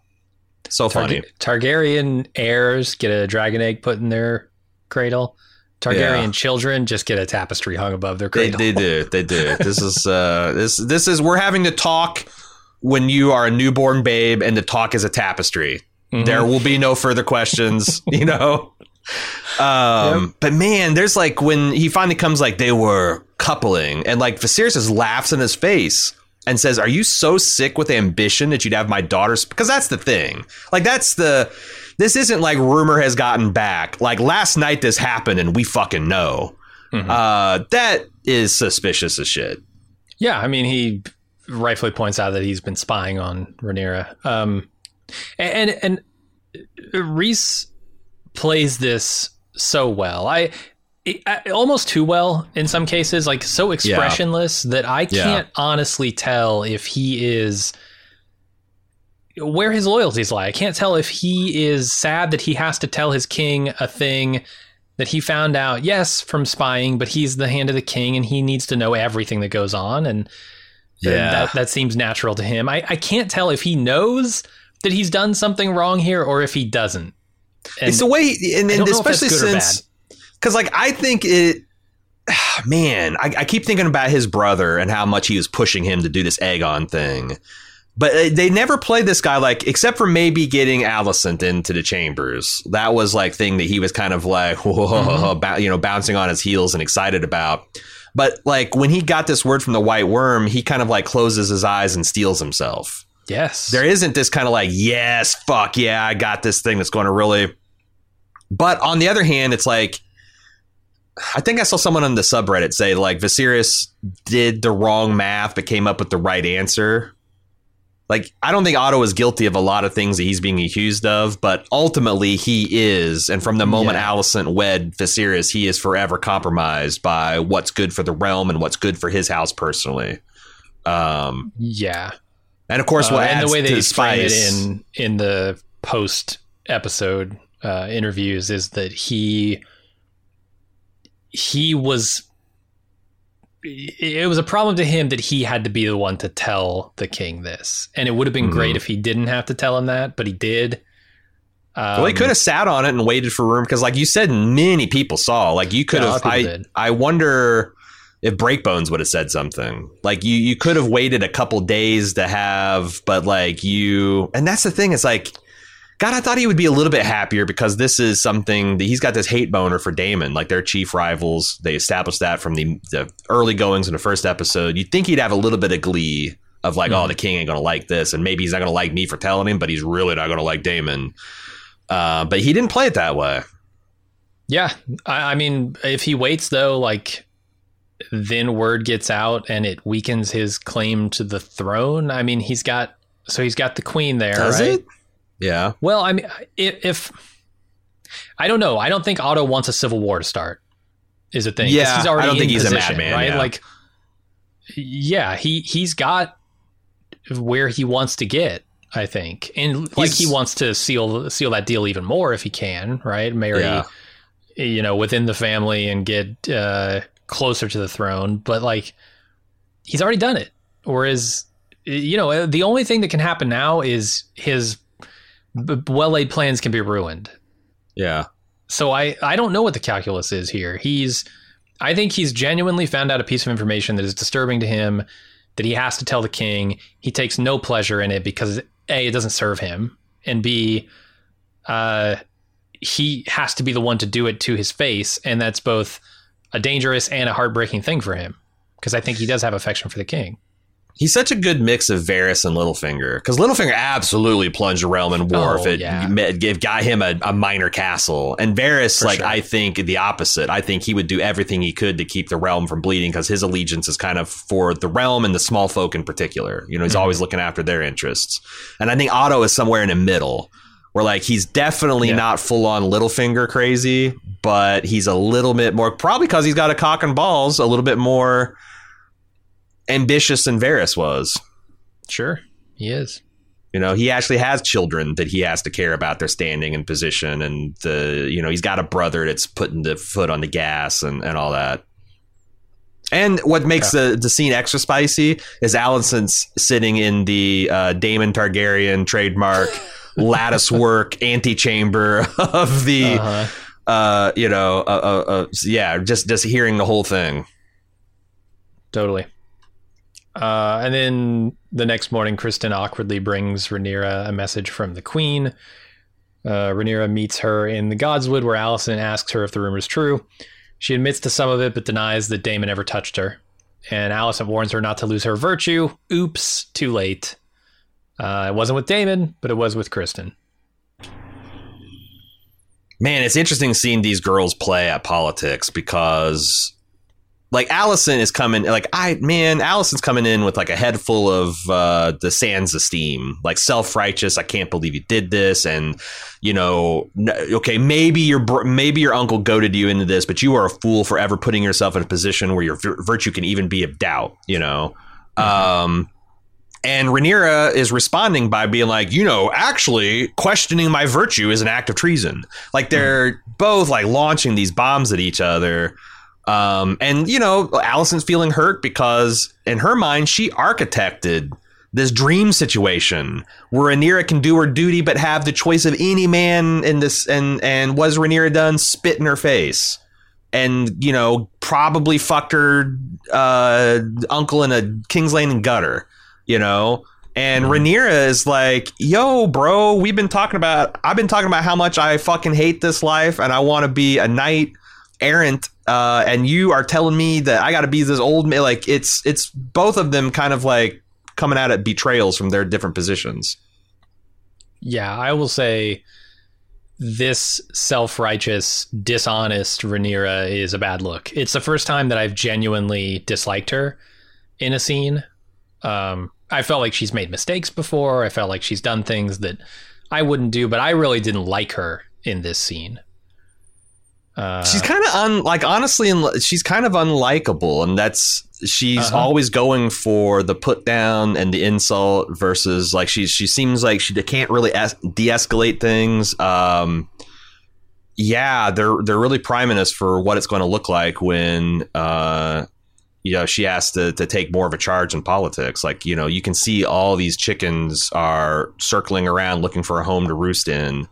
So funny. Targaryen heirs get a dragon egg put in their cradle. Targaryen Yeah. children just get a tapestry hung above their They, cradle. they do. They do. This is uh this this is we're having to talk when you are a newborn babe and the talk is a tapestry. Mhm. There will be no further questions, [LAUGHS] you know. Um, but man, there's like when he finally comes, like they were coupling, and like Viserys just laughs in his face and says, "Are you so sick with ambition that you'd have my daughters?" Because that's the thing. Like that's the. This isn't like rumor has gotten back. Like last night, this happened, and we fucking know. Uh, that is suspicious as shit. Yeah, I mean, he rightfully points out that he's been spying on Rhaenyra. Um, and and Rhys plays this so well. I, I almost too well in some cases, like so expressionless that I can't honestly tell if he is where his loyalties lie. I can't tell if he is sad that he has to tell his king a thing that he found out, yes, from spying, but he's the hand of the king and he needs to know everything that goes on. And, Yeah. that, that seems natural to him. I, I can't tell if he knows that he's done something wrong here or if he doesn't. And it's the way, and, and don't know if that's especially since, because like I think it, [SIGHS] man, I, I keep thinking about his brother and how much he was pushing him to do this Aegon thing. But uh, they never played this guy like, except for maybe getting Alicent into the chambers. That was like thing that he was kind of like, [LAUGHS] whoa, [LAUGHS] bou- you know, bouncing on his heels and excited about. But like when he got this word from the White Worm, he kind of like closes his eyes and steels himself yes. there isn't this kind of like yes fuck yeah i got this thing that's going to really but on the other hand it's like i think i saw someone on the subreddit say like Viserys did the wrong math but came up with the right answer like i don't think otto is guilty of a lot of things that he's being accused of but ultimately he is and from the moment Yeah. Alicent wed Viserys he is forever compromised by what's good for the realm and what's good for his house personally um yeah. and of course, Uh, and the way they the frame it in in the post episode uh, interviews is that he he was it was a problem to him that he had to be the one to tell the king this and it would have been great Mhm. if he didn't have to tell him that but he did um, well, he could have sat on it and waited for room because, like you said, many people saw. Like you could Yeah, have. I did. I wonder if Breakbones would have said something. Like you, you could have waited a couple days to have, but like you, and that's the thing. It's like. God, I thought he would be a little bit happier because this is something that he's got this hate boner for Daemon, like their chief rivals. They established that from the, the early goings in the first episode. You'd think he'd have a little bit of glee of like, Mhm. oh, the king ain't gonna like this, and maybe he's not gonna like me for telling him, but he's really not gonna like Daemon. Uh, but he didn't play it that way. Yeah, I, I mean, if he waits though, like then word gets out and it weakens his claim to the throne. I mean, he's got so he's got the queen there, Does right? it? Yeah. Well, I mean, if, if I don't know, I don't think Otto wants a civil war to start. Is a thing. Yeah, he's already I don't in think he's a position, madman, right? yeah. Like, yeah, he he's got where he wants to get. I think, and like he wants to seal seal that deal even more if he can, right? Marry, Yeah. you know, within the family and get uh, closer to the throne. But like, he's already done it. Whereas, you know, the only thing that can happen now is his well laid plans can be ruined. Yeah. So I I don't know what the calculus is here. He's I think he's genuinely found out a piece of information that is disturbing to him that he has to tell the king. He takes no pleasure in it because a it doesn't serve him, and b uh, he has to be the one to do it to his face, and that's both a dangerous and a heartbreaking thing for him because I think he does have affection for the king. He's such a good mix of Varys and Littlefinger because Littlefinger absolutely plunged the realm in war Oh, if it yeah. met- got him a, a minor castle, and Varys, For like sure. I think the opposite. I think he would do everything he could to keep the realm from bleeding because his allegiance is kind of for the realm and the small folk in particular. You know, he's Mhm. always looking after their interests, and I think Otto is somewhere in the middle. Where like he's definitely Yeah. not full on Littlefinger crazy, but he's a little bit more probably because he's got a cock and balls, a little bit more ambitious than Varys was. Sure, he is. You know, he actually has children that he has to care about their standing and position, and the you know he's got a brother that's putting the foot on the gas and, and all that. And what makes the, the scene extra spicy is Alicent's sitting in the uh, Daemon Targaryen trademark [LAUGHS] lattice work antechamber of the Uh-huh. uh, you know uh, uh, uh, yeah just just hearing the whole thing. Totally. Uh, and then the next morning, Criston awkwardly brings Rhaenyra a message from the Queen. Uh, Rhaenyra meets her in the Godswood, where Alicent asks her if the rumor is true. She admits to some of it, but denies that Daemon ever touched her. And Alicent warns her not to lose her virtue. Oops, too late. Uh, it wasn't with Daemon, but it was with Criston. Man, it's interesting seeing these girls play at politics because like Alicent is coming like I man, Alicent's coming in with like a head full of uh the Sansa steam, like self-righteous, I can't believe you did this and you know, okay, maybe your maybe your uncle goaded you into this, but you are a fool for ever putting yourself in a position where your vir- virtue can even be of doubt, you know. Um and Rhaenyra is responding by being like, you know, actually questioning my virtue is an act of treason. Like they're both like launching these bombs at each other. Um, and you know, Alicent's feeling hurt because in her mind, she architected this dream situation where Rhaenyra can do her duty but have the choice of any man in this and and was Rhaenyra done spit in her face? And you know probably fucked her uh, uncle in a King's Landing gutter you know? And Rhaenyra is like yo bro we've been talking about I've been talking about how much I fucking hate this life and I want to be a knight errant uh, and you are telling me that I got to be this old man like it's it's both of them kind of like coming out at betrayals from their different positions Yeah, I will say this self-righteous, dishonest Rhaenyra is a bad look. It's the first time that I've genuinely disliked her in a scene. Um, I felt like she's made mistakes before. I felt like she's done things that I wouldn't do, but I really didn't like her in this scene. Uh, she's kind of un like honestly she's kind of unlikable and that's she's Uh-huh. always going for the put down and the insult versus like she she seems like she can't really es- de-escalate things. Um yeah they're they're really priming us for what it's going to look like when uh you know she has to to take more of a charge in politics. Like you know you can see all these chickens are circling around looking for a home to roost in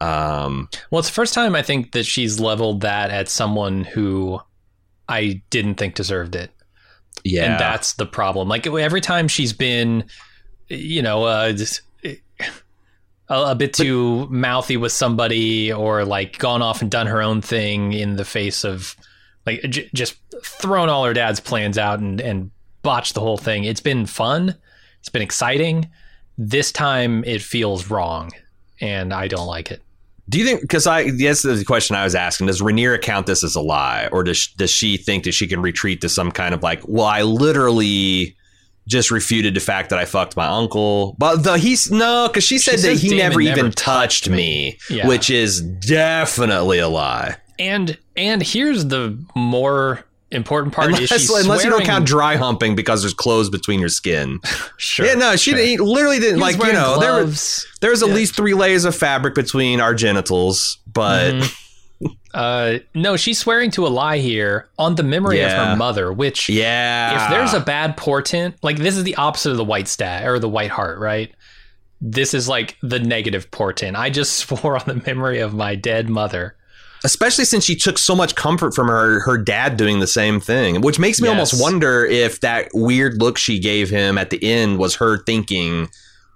um Well, it's the first time I think that she's leveled that at someone who I didn't think deserved it. yeah and that's the problem. Like every time she's been, you know, uh, just, a, a bit too mouthy with somebody, or like gone off and done her own thing in the face of, like, j- just thrown all her dad's plans out and and botched the whole thing. It's been fun. It's been exciting. This time it feels wrong, and I don't like it. Do you think? Because I that's the question I was asking. Does Rhaenyra count this as a lie, or does does she think that she can retreat to some kind of like? Well, I literally just refuted the fact that I fucked my uncle, but the he's no, because she said that he Daemon never even never touched touched me, Yeah. which is definitely a lie. And and here's the more important part is Unless, she's unless you don't count dry humping because there's clothes between your skin. [LAUGHS] Sure, yeah, no, she sure. he literally didn't like you know there was gloves. there's at Yeah. least three layers of fabric between our genitals, but Mhm. [LAUGHS] Uh, no, she's swearing to a lie here on the memory of her mother, which yeah, if there's a bad portent, like this is the opposite of the white stat or the white heart, right? This is like the negative portent. I just [LAUGHS] swore on the memory of my dead mother. Especially since she took so much comfort from her her dad doing the same thing which makes me Yes. almost wonder if that weird look she gave him at the end was her thinking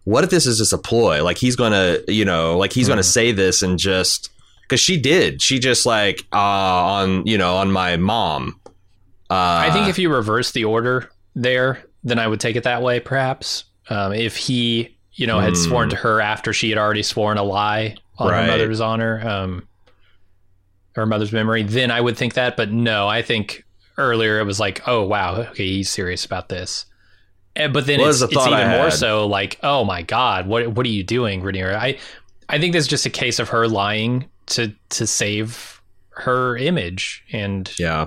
what if this is just a ploy like he's gonna you know like he's gonna Hmm. say this and just because she did she just like uh on you know on my mom uh I think if you reverse the order there, then I would take it that way. Perhaps um, if he, you know, had sworn to her after she had already sworn a lie on Right. her mother's honor, um, her mother's memory, then I would think that. But no, I think earlier it was like, oh wow, okay, he's serious about this. And, but then it's, it's even I more had. so like, oh my god, what what are you doing, Rhaenyra? I I think that's just a case of her lying to to save her image, and Yeah.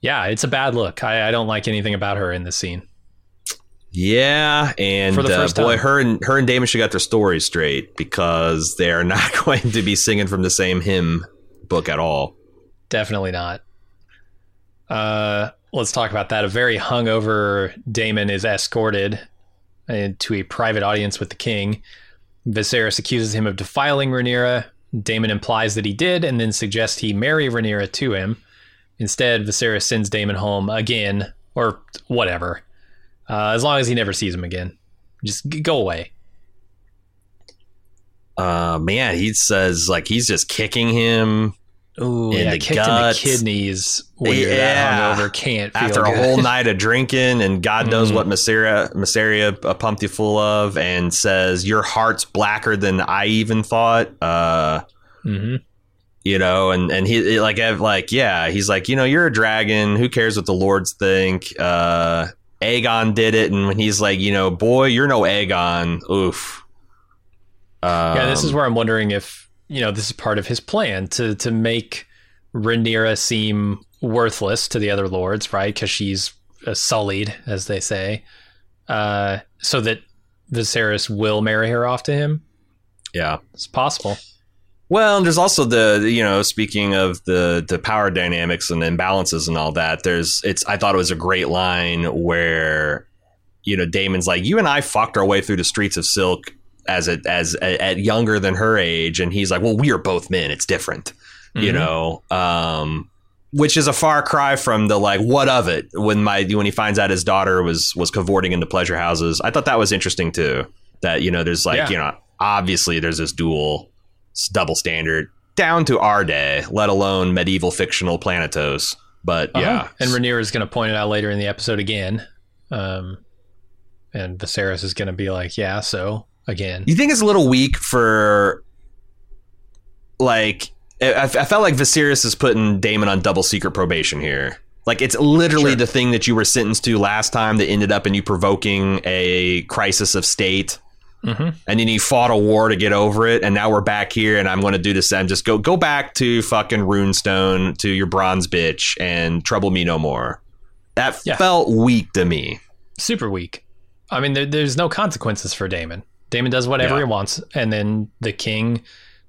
yeah, it's a bad look. I, I don't like anything about her in this scene. Yeah, and For the uh, first boy, time. her and her and Daemon should got their stories straight because they are not [LAUGHS] going to be singing from the same hymn book at all. Definitely not. Uh, let's talk about that. A very hungover Daemon is escorted into a private audience with the king. Viserys accuses him of defiling Rhaenyra. Daemon implies that he did and then suggests he marry Rhaenyra to him. Instead, Viserys sends Daemon home again, or whatever, uh, as long as he never sees him again. Just go away. Uh, man, he says like he's just kicking him Ooh, In yeah, the kicked guts. in the kidneys when you're Yeah. that hungover. Can't feel after a whole night of drinking, and God [LAUGHS] knows Mhm. what Mysaria Mysaria uh, pumped you full of, and says your heart's blacker than I even thought. Uh, mm-hmm. you know, and and he like like yeah, he's like you know you're a dragon. Who cares what the lords think? Uh, Aegon did it, and when he's like you know boy, you're no Aegon. Oof. Um, Yeah, this is where I'm wondering if you know this is part of his plan to to make Rhaenyra seem worthless to the other lords, right? Because she's uh, sullied, as they say, uh, so that Viserys will marry her off to him. yeah. It's possible. Well, and there's also the you know speaking of the the power dynamics and imbalances and all that. There's it's I thought it was a great line where you know Daemon's like you and I fucked our way through the streets of Silk as it as at younger than her age, and he's like, well, we are both men. It's different, you Mhm. know. Um, which is a far cry from the like what of it when my when he finds out his daughter was was cavorting into pleasure houses. I thought that was interesting too. That you know there's like Yeah. you know obviously there's this dual double standard down to our day, let alone medieval fictional planetos. But yeah, Uh-huh. and Rhaenyra is going to point it out later in the episode again, um, and Viserys is going to be like, "Yeah, so again." You think it's a little weak for like I, I felt like Viserys is putting Daemon on double secret probation here. Like it's literally Sure. the thing that you were sentenced to last time that ended up in you provoking a crisis of state. Mhm. And then you fought a war to get over it, and now we're back here, and I'm going to do this. And just go go back to fucking Runestone to your bronze bitch and trouble me no more. That Yeah. felt weak to me. super weak. I mean, there, there's no consequences for Daemon. Daemon does whatever Yeah. he wants, and then the king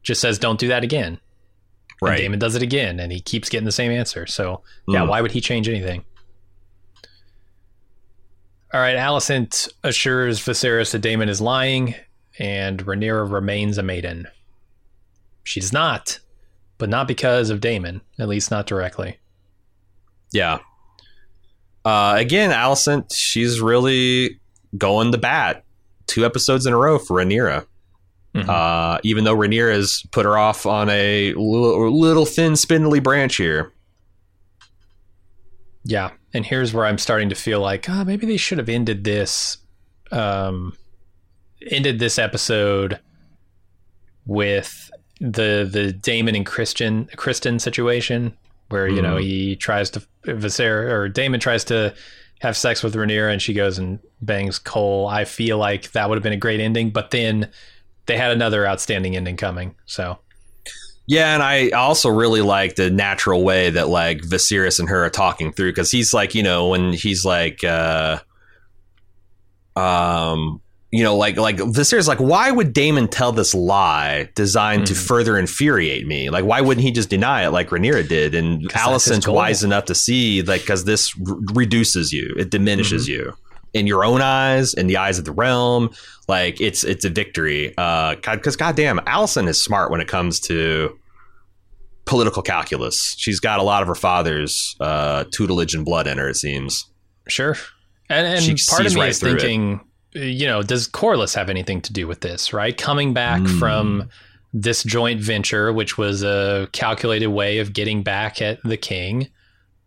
just says, "Don't do that again." And Right. Daemon does it again, and he keeps getting the same answer. So, yeah, Mm. why would he change anything? All right, Alicent assures Viserys that Daemon is lying, and Rhaenyra remains a maiden. She's not, but not because of Daemon, at least not directly. Yeah. Uh, again, Alicent, she's really going to bat. Two episodes in a row for Rhaenyra. Mhm. Uh, even though Rhaenyra has put her off on a little, little thin, spindly branch here. Yeah, and here's where I'm starting to feel like, ah, maybe they should have ended this, um, ended this episode with the the Daemon and Criston Criston situation, where you know Mhm. he tries to Viser or Daemon tries to have sex with Rhaenyra, and she goes and bangs Cole. I feel like that would have been a great ending, but then they had another outstanding ending coming. So Yeah, and I also really like the natural way that like Viserys and her are talking through because he's like, you know, when he's like, uh, um, you know, like like Viserys, like, why would Daemon tell this lie designed to Mhm. further infuriate me? Like, why wouldn't he just deny it like Rhaenyra did? And that's his Alicent's goal. wise enough to see like because this r- reduces you, it diminishes you in your own eyes, in the eyes of the realm. Like it's it's a victory. Uh, because goddamn, Alicent is smart when it comes to political calculus. She's got a lot of her father's uh, tutelage and blood in her. It seems. Sure. And, and part of me right is through it. You know, does Corlys have anything to do with this, right? Coming back Mm. from this joint venture, which was a calculated way of getting back at the king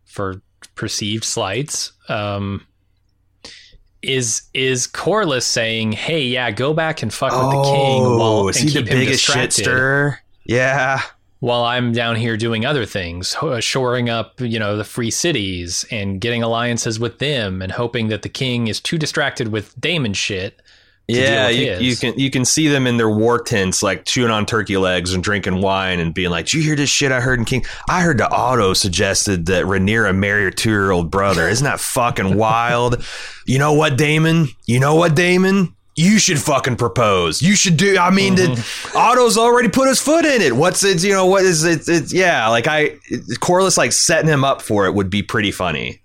for perceived slights. Um, is is Corlys saying, "Hey, yeah, go back and fuck with the king while Oh, is and he the keep him biggest shit distracted stirrer? Yeah. While I'm down here doing other things, uh, shoring up, you know, the free cities and getting alliances with them, and hoping that the king is too distracted with Daemon shit." Yeah, you, you can you can see them in their war tents, like chewing on turkey legs and drinking wine, and being like, "Did you hear this shit I heard in King? I heard the Otto suggested that Rhaenyra marry her two year old brother. Isn't that fucking wild? You know what, Daemon? You know what, Daemon? You should fucking propose. You should do. I mean, did Otto's already put his foot in it? What's it? You know what is it? It's yeah, like I Corlys like setting him up for it would be pretty funny.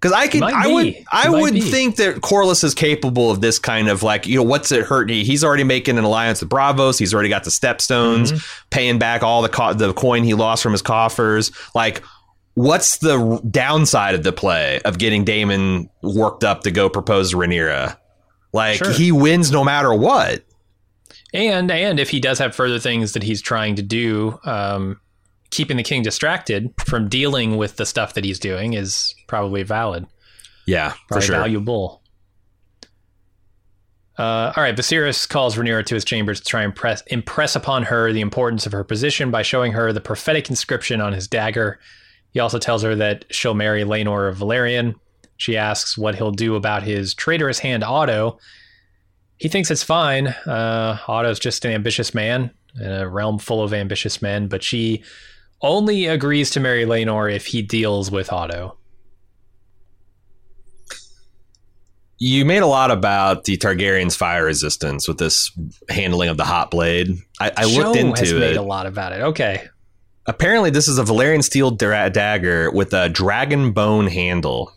Because I could, I would, I would be. think that Corlys is capable of this kind of like, you know, what's it hurt? He- He's already making an alliance with Braavos. He's already got the stepstones, Mm-hmm. paying back all the co- the coin he lost from his coffers. Like, what's the downside of the play of getting Daemon worked up to go propose to Rhaenyra? Like, Sure. he wins no matter what. And and if he does have further things that he's trying to do, um, keeping the king distracted from dealing with the stuff that he's doing is probably valid, Yeah, for probably sure. valuable. Uh, all right, Viserys calls Rhaenyra to his chambers to try and press, impress upon her the importance of her position by showing her the prophetic inscription on his dagger. He also tells her that she'll marry Laenor of Velaryon. She asks what he'll do about his traitorous hand, Otto. He thinks it's fine. Uh, Otto's just an ambitious man in a realm full of ambitious men, but she only agrees to marry Laenor if he deals with Otto. You made a lot about the Targaryen's fire resistance with this handling of the hot blade. I, I looked into has it. made a lot about it. Okay. Apparently, this is a Valyrian steel dra- dagger with a dragon bone handle.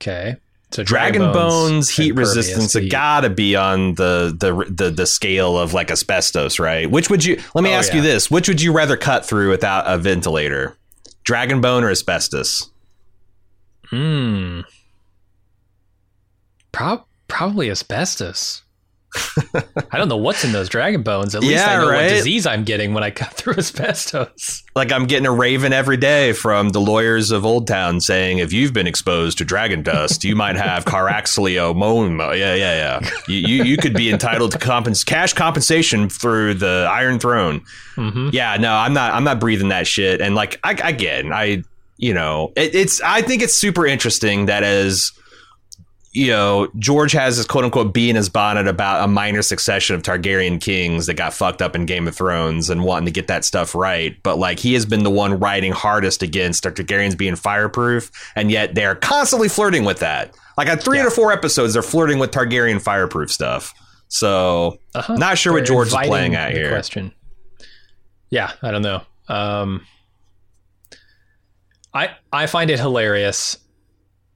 Okay. So Dragon bones, heat resistance to have got to be on the, the the the scale of like asbestos, right? Which would you? Let me Oh, ask yeah. you this: Which would you rather cut through without a ventilator? Dragon bone or asbestos? Hmm. Prob- probably asbestos. [LAUGHS] I don't know what's in those dragon bones. At least Yeah, I know right? what disease I'm getting when I cut [LAUGHS] through asbestos. Like I'm getting a raven every day from the lawyers of Old Town saying if you've been exposed to dragon dust, you might have caraxiliomoma. Yeah, yeah, yeah. You, you you could be entitled to compens- cash compensation through the Iron Throne. hmm Yeah, no, I'm not. I'm not breathing that shit. And like, I, again, I, you know, it, it's. I think it's super interesting that as you know, George has this quote unquote bee in his bonnet about a minor succession of Targaryen kings that got fucked up in Game of Thrones and wanting to get that stuff right. But like, he has been the one writing hardest against Targaryens being fireproof, and yet they're constantly flirting with that. Like, at three Yeah. to four episodes, they're flirting with Targaryen fireproof stuff. So, Uh-huh. not sure what They're George is playing at here. Question. Yeah, I don't know. Um, I I find it hilarious.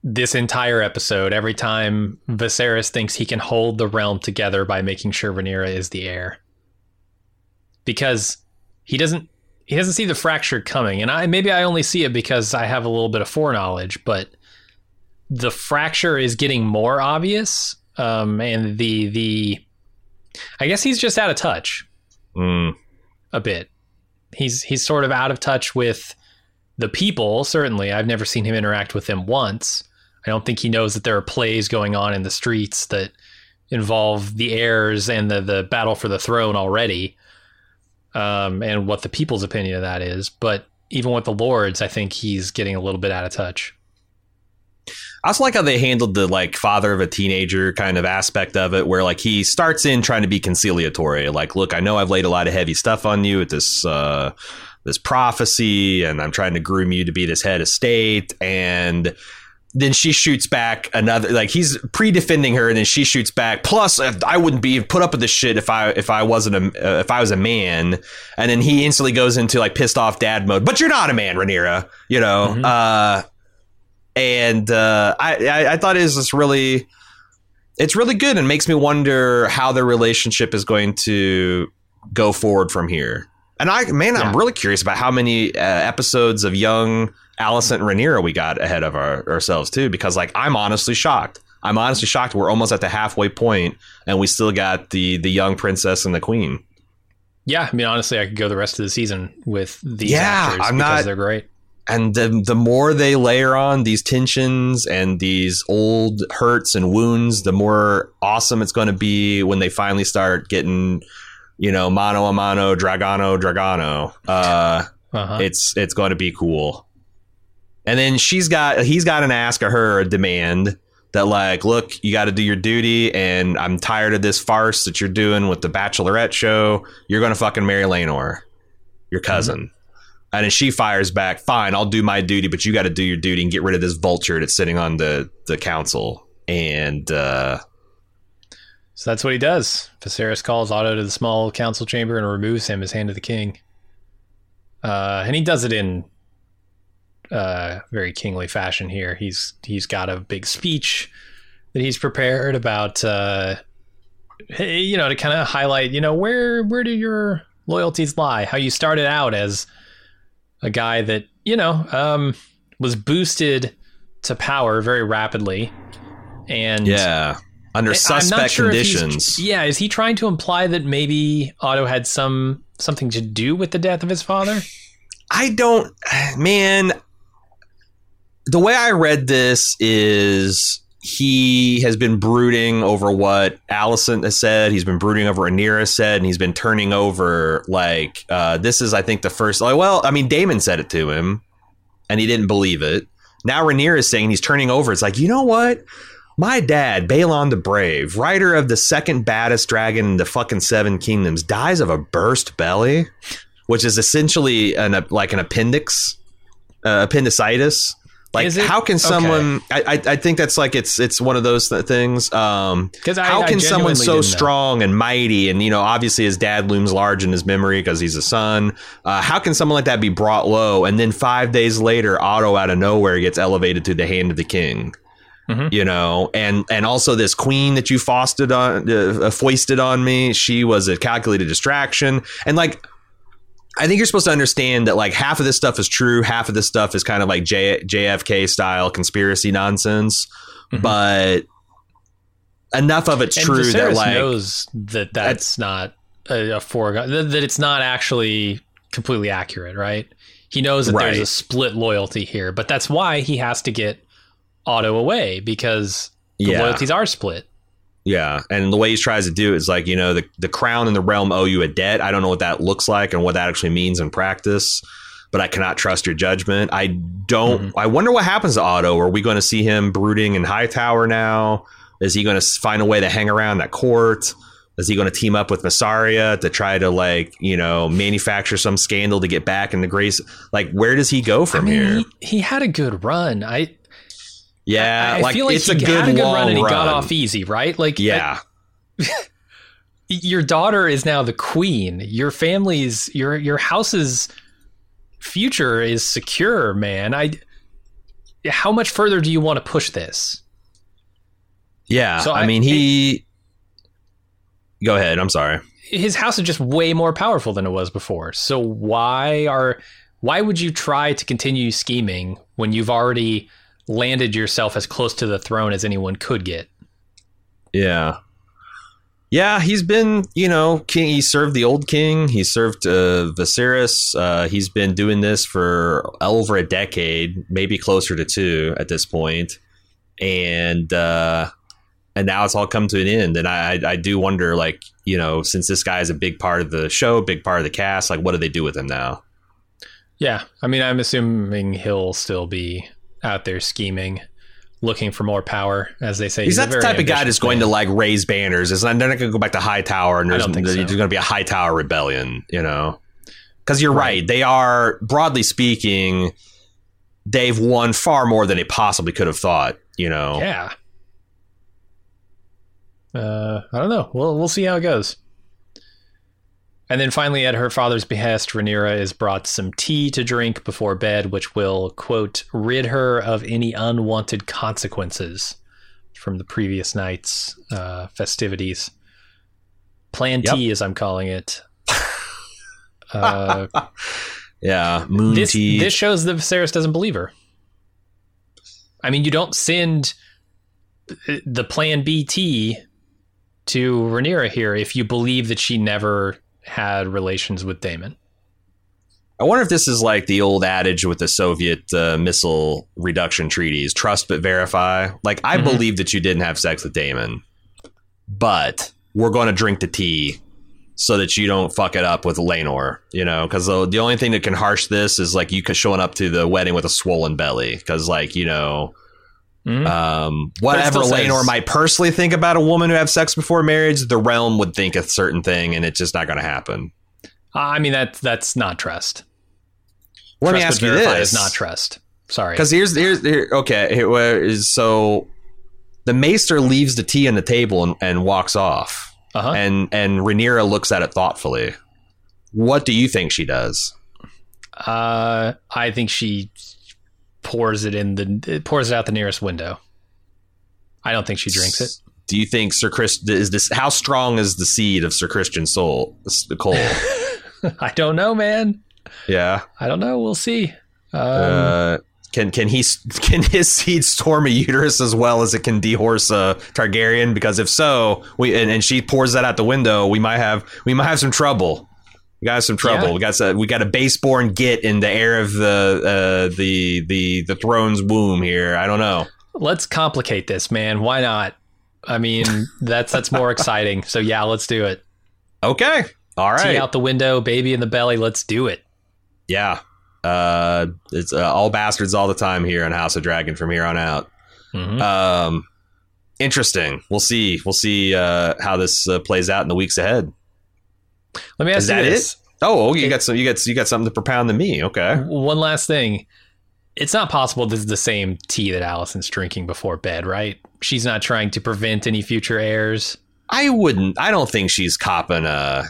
This entire episode, every time Viserys thinks he can hold the realm together by making sure Rhaenyra is the heir, because he doesn't he doesn't see the fracture coming, and I maybe I only see it because I have a little bit of foreknowledge, but the fracture is getting more obvious, um, and the the I guess he's just out of touch Mm. a bit. He's he's sort of out of touch with the people. Certainly, I've never seen him interact with them once. I don't think he knows that there are plays going on in the streets that involve the heirs and the the battle for the throne already, um, and what the people's opinion of that is. But even with the lords, I think he's getting a little bit out of touch. I also like how they handled the like father of a teenager kind of aspect of it, where like he starts in trying to be conciliatory, like, look, I know I've laid a lot of heavy stuff on you with this uh, this prophecy, and I'm trying to groom you to be this head of state, and then she shoots back another like he's pre-defending her and then she shoots back. Plus i wouldn't be put up with this shit if i if i wasn't a uh, if i was a man. And then he instantly goes into like pissed off dad mode. But you're not a man Rhaenyra you know? Mhm. uh and uh I, I i thought it was just really it's really good and makes me wonder how their relationship is going to go forward from here. And i man i'm really curious about how many uh, episodes of young Alicent and Rhaenyra we got ahead of our, ourselves too, because like I'm honestly shocked. I'm honestly shocked. We're almost at the halfway point, and we still got the the young princess and the queen. Yeah, I mean, honestly, I could go the rest of the season with these Yeah, actors I'm because not- they're great. and the, the more they layer on these tensions and these old hurts and wounds, the more awesome it's going to be when they finally start getting, you know, mano a mano, dragano, dragano. Uh, Uh-huh. it's it's going to be cool. And then she's got he's got an ask of her a demand that like, look, you got to do your duty, and I'm tired of this farce that you're doing with the Bachelorette show. You're going to fucking marry Laenor, your cousin. And then she fires back, fine, I'll do my duty, but you got to do your duty and get rid of this vulture that's sitting on the the council. And uh, So that's what he does. Viserys calls Otto to the small council chamber and removes him as Hand of the King. Uh, and he does it in uh, very kingly fashion here. He's he's got a big speech that he's prepared about, uh, hey, you know, to kind of highlight, you know, where where do your loyalties lie? How you started out as a guy that you know um, was boosted to power very rapidly, and yeah, under suspect sure conditions. yeah, is he trying to imply that maybe Otto had some something to do with the death of his father? I don't, man. The way I read this is he has been brooding over what Alicent has said. He's been brooding over what Rhaenyra said, and he's been turning over like uh, this is, I think, the first. Like, well, I mean, Daemon said it to him, and he didn't believe it. Now Rhaenyra is saying he's turning over. It's like you know what. My dad, Baelon the Brave, writer of the second baddest dragon in the fucking Seven Kingdoms, dies of a burst belly, which is essentially an like an appendix, uh, appendicitis. Like, how can Okay. someone? I, I I think that's like it's it's one of those th- things. Um, 'Cause I- how can someone so know. strong and mighty, and you know, obviously his dad looms large in his memory because he's a son. Uh, how can someone like that be brought low, and then five days later, Otto out of nowhere gets elevated to the hand of the king? Mhm. you know and and also this queen that you foisted on uh, foisted on me she was a calculated distraction and like I think you're supposed to understand that like half of this stuff is true, half of this stuff is kind of like J- JFK style conspiracy nonsense, Mhm. but enough of it's And true that like knows that that's not a, a foregone that, that it's not actually completely accurate, right? He knows that there's a split loyalty here, but that's why he has to get Otto away because the yeah, loyalties are split. Yeah, and the way he tries to do it is like you know the the crown and the realm owe you a debt. I don't know what that looks like and what that actually means in practice. But I cannot trust your judgment. I don't. Mm-hmm. I wonder what happens to Otto. Are we going to see him brooding in Hightower now? Is he going to find a way to hang around that court? Is he going to team up with Mysaria to try to like you know manufacture some scandal to get back in the grace? Like where does he go from I mean, here? he, he had a good run. I yeah, I, I like, feel like it's he a good had a good run and he got off easy, right? Like, Yeah, [LAUGHS] your daughter is now the queen. Your family's your your house's future is secure, man. I how much further do you want to push this? yeah. So I, I- mean, he. go ahead. I'm sorry. His house is just way more powerful than it was before. So why are why would you try to continue scheming when you've already landed yourself as close to the throne as anyone could get? Yeah. Yeah, he's been, you know, king. He served the old king. He served uh, Viserys. Uh, he's been doing this for over a decade, maybe closer to two at this point. and uh, and now it's all come to an end. And I, I, I do wonder, like, you know, since this guy is a big part of the show, big part of the cast, like, what do they do with him now? Yeah, I mean, I'm assuming he'll still be out there scheming, looking for more power, as they say. He's, a not the type of guy that's going to like raise banners. It's not, they're not going to go back to High Tower, and I there's, so. there's going to be a High Tower rebellion, you know? Because you're right. Right. They are, broadly speaking, they've won far more than they possibly could have thought, you know? Yeah. Uh, I don't know. We'll we'll see how it goes. And then finally, at her father's behest, Rhaenyra is brought some tea to drink before bed, which will quote rid her of any unwanted consequences from the previous night's uh, festivities. Plan Yep. T, as I'm calling it. [LAUGHS] Uh, Yeah. Moon this tea. this shows that Viserys doesn't believe her. I mean, you don't send the Plan BT to Rhaenyra here if you believe that she never had relations with Daemon. I wonder if this is like the old adage with the Soviet uh, missile reduction treaties: trust but verify. Like I Mhm. believe that you didn't have sex with Daemon, but we're going to drink the tea so that you don't fuck it up with Laenor. You know, because the, the only thing that can harsh this is like you showing up to the wedding with a swollen belly. Because like you know. Mhm. Um, whatever says- might personally think about a woman who have sex before marriage, the realm would think a certain thing, and it's just not going to happen. I mean that that's not trust. Let me ask you this: Is not trust. Sorry. Because here's here's here, okay. Here, so the maester leaves the tea on the table and, and walks off, Uh-huh. and and Rhaenyra looks at it thoughtfully. What do you think she does? Uh, I think she pours it in the it pours it out the nearest window. I don't think she drinks it. Do you think Sir Chris is this? How strong is the seed of Sir Criston Soul Cole? [LAUGHS] I don't know, man. yeah. I don't know. We'll see. Um, Uh, can can he can his seed storm a uterus as well as it can dehorse a Targaryen? Because if so, we and, and she pours that out the window, we might have we might have some trouble. We got some trouble. Yeah. We got some, we got a baseborn git in the heir of the uh, the the the throne's womb here. I don't know. let's complicate this, man. Why not? I mean, that's that's more exciting. So yeah, let's do it. Okay, All right. Tea out the window, baby in the belly. Let's do it. yeah. Uh, it's uh, all bastards all the time here on House of Dragon from here on out. Mhm. Um, interesting. We'll see. We'll see uh, how this uh, plays out in the weeks ahead. Let me ask Is you that this. it? Oh, you got some. You got you got something to propound to me. Okay. One last thing. It's not possible this is the same tea that Alicent's drinking before bed, right? She's not trying to prevent any future heirs. I wouldn't. I don't think she's copping a.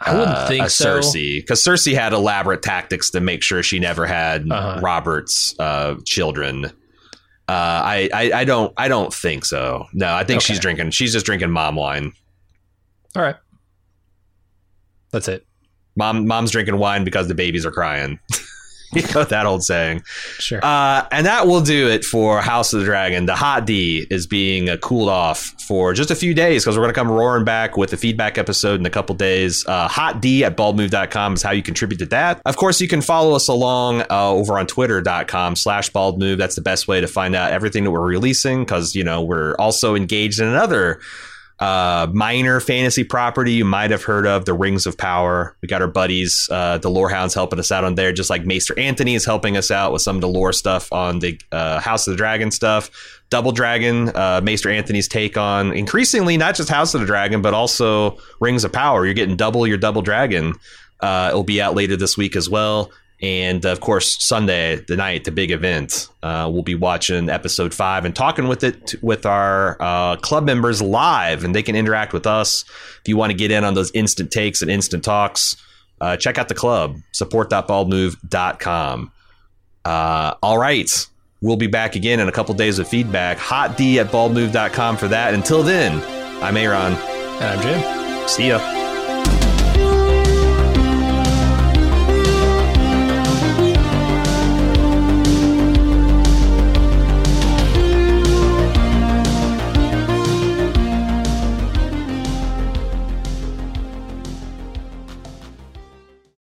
I wouldn't uh, think so. Cersei because Cersei had elaborate tactics to make sure she never had Uh-huh. Robert's uh, children. Uh, I, I I don't I don't think so. No, I think Okay. she's drinking. She's just drinking mom wine. All right. That's it. Mom mom's drinking wine because the babies are crying. [LAUGHS] you know that old saying. Sure. Uh, and that will do it for House of the Dragon. The hot D is being uh, cooled off for just a few days because we're going to come roaring back with the feedback episode in a couple days. Uh, hot D at baldmove.com is how you contribute to that. Of course, you can follow us along uh, over on twitter.com slash baldmove. That's the best way to find out everything that we're releasing because, you know, we're also engaged in another uh, minor fantasy property you might have heard of, the Rings of Power. We got our buddies, uh, the Lorehounds, helping us out on there, just like Maester Anthony is helping us out with some of the lore stuff on the uh, House of the Dragon stuff. Double Dragon, uh, Maester Anthony's take on increasingly not just House of the Dragon, but also Rings of Power. You're getting double your Double Dragon. Uh, it'll be out later this week as well. And of course, Sunday, the night, the big event, uh, we'll be watching episode five and talking with it with our uh, club members live, and they can interact with us. If you want to get in on those instant takes and instant talks, uh, check out the club, support.baldmove.com. Uh, all right. We'll be back again in a couple days with feedback. Hot D at baldmove.com for that. Until then, I'm Aaron. and I'm Jim. See ya.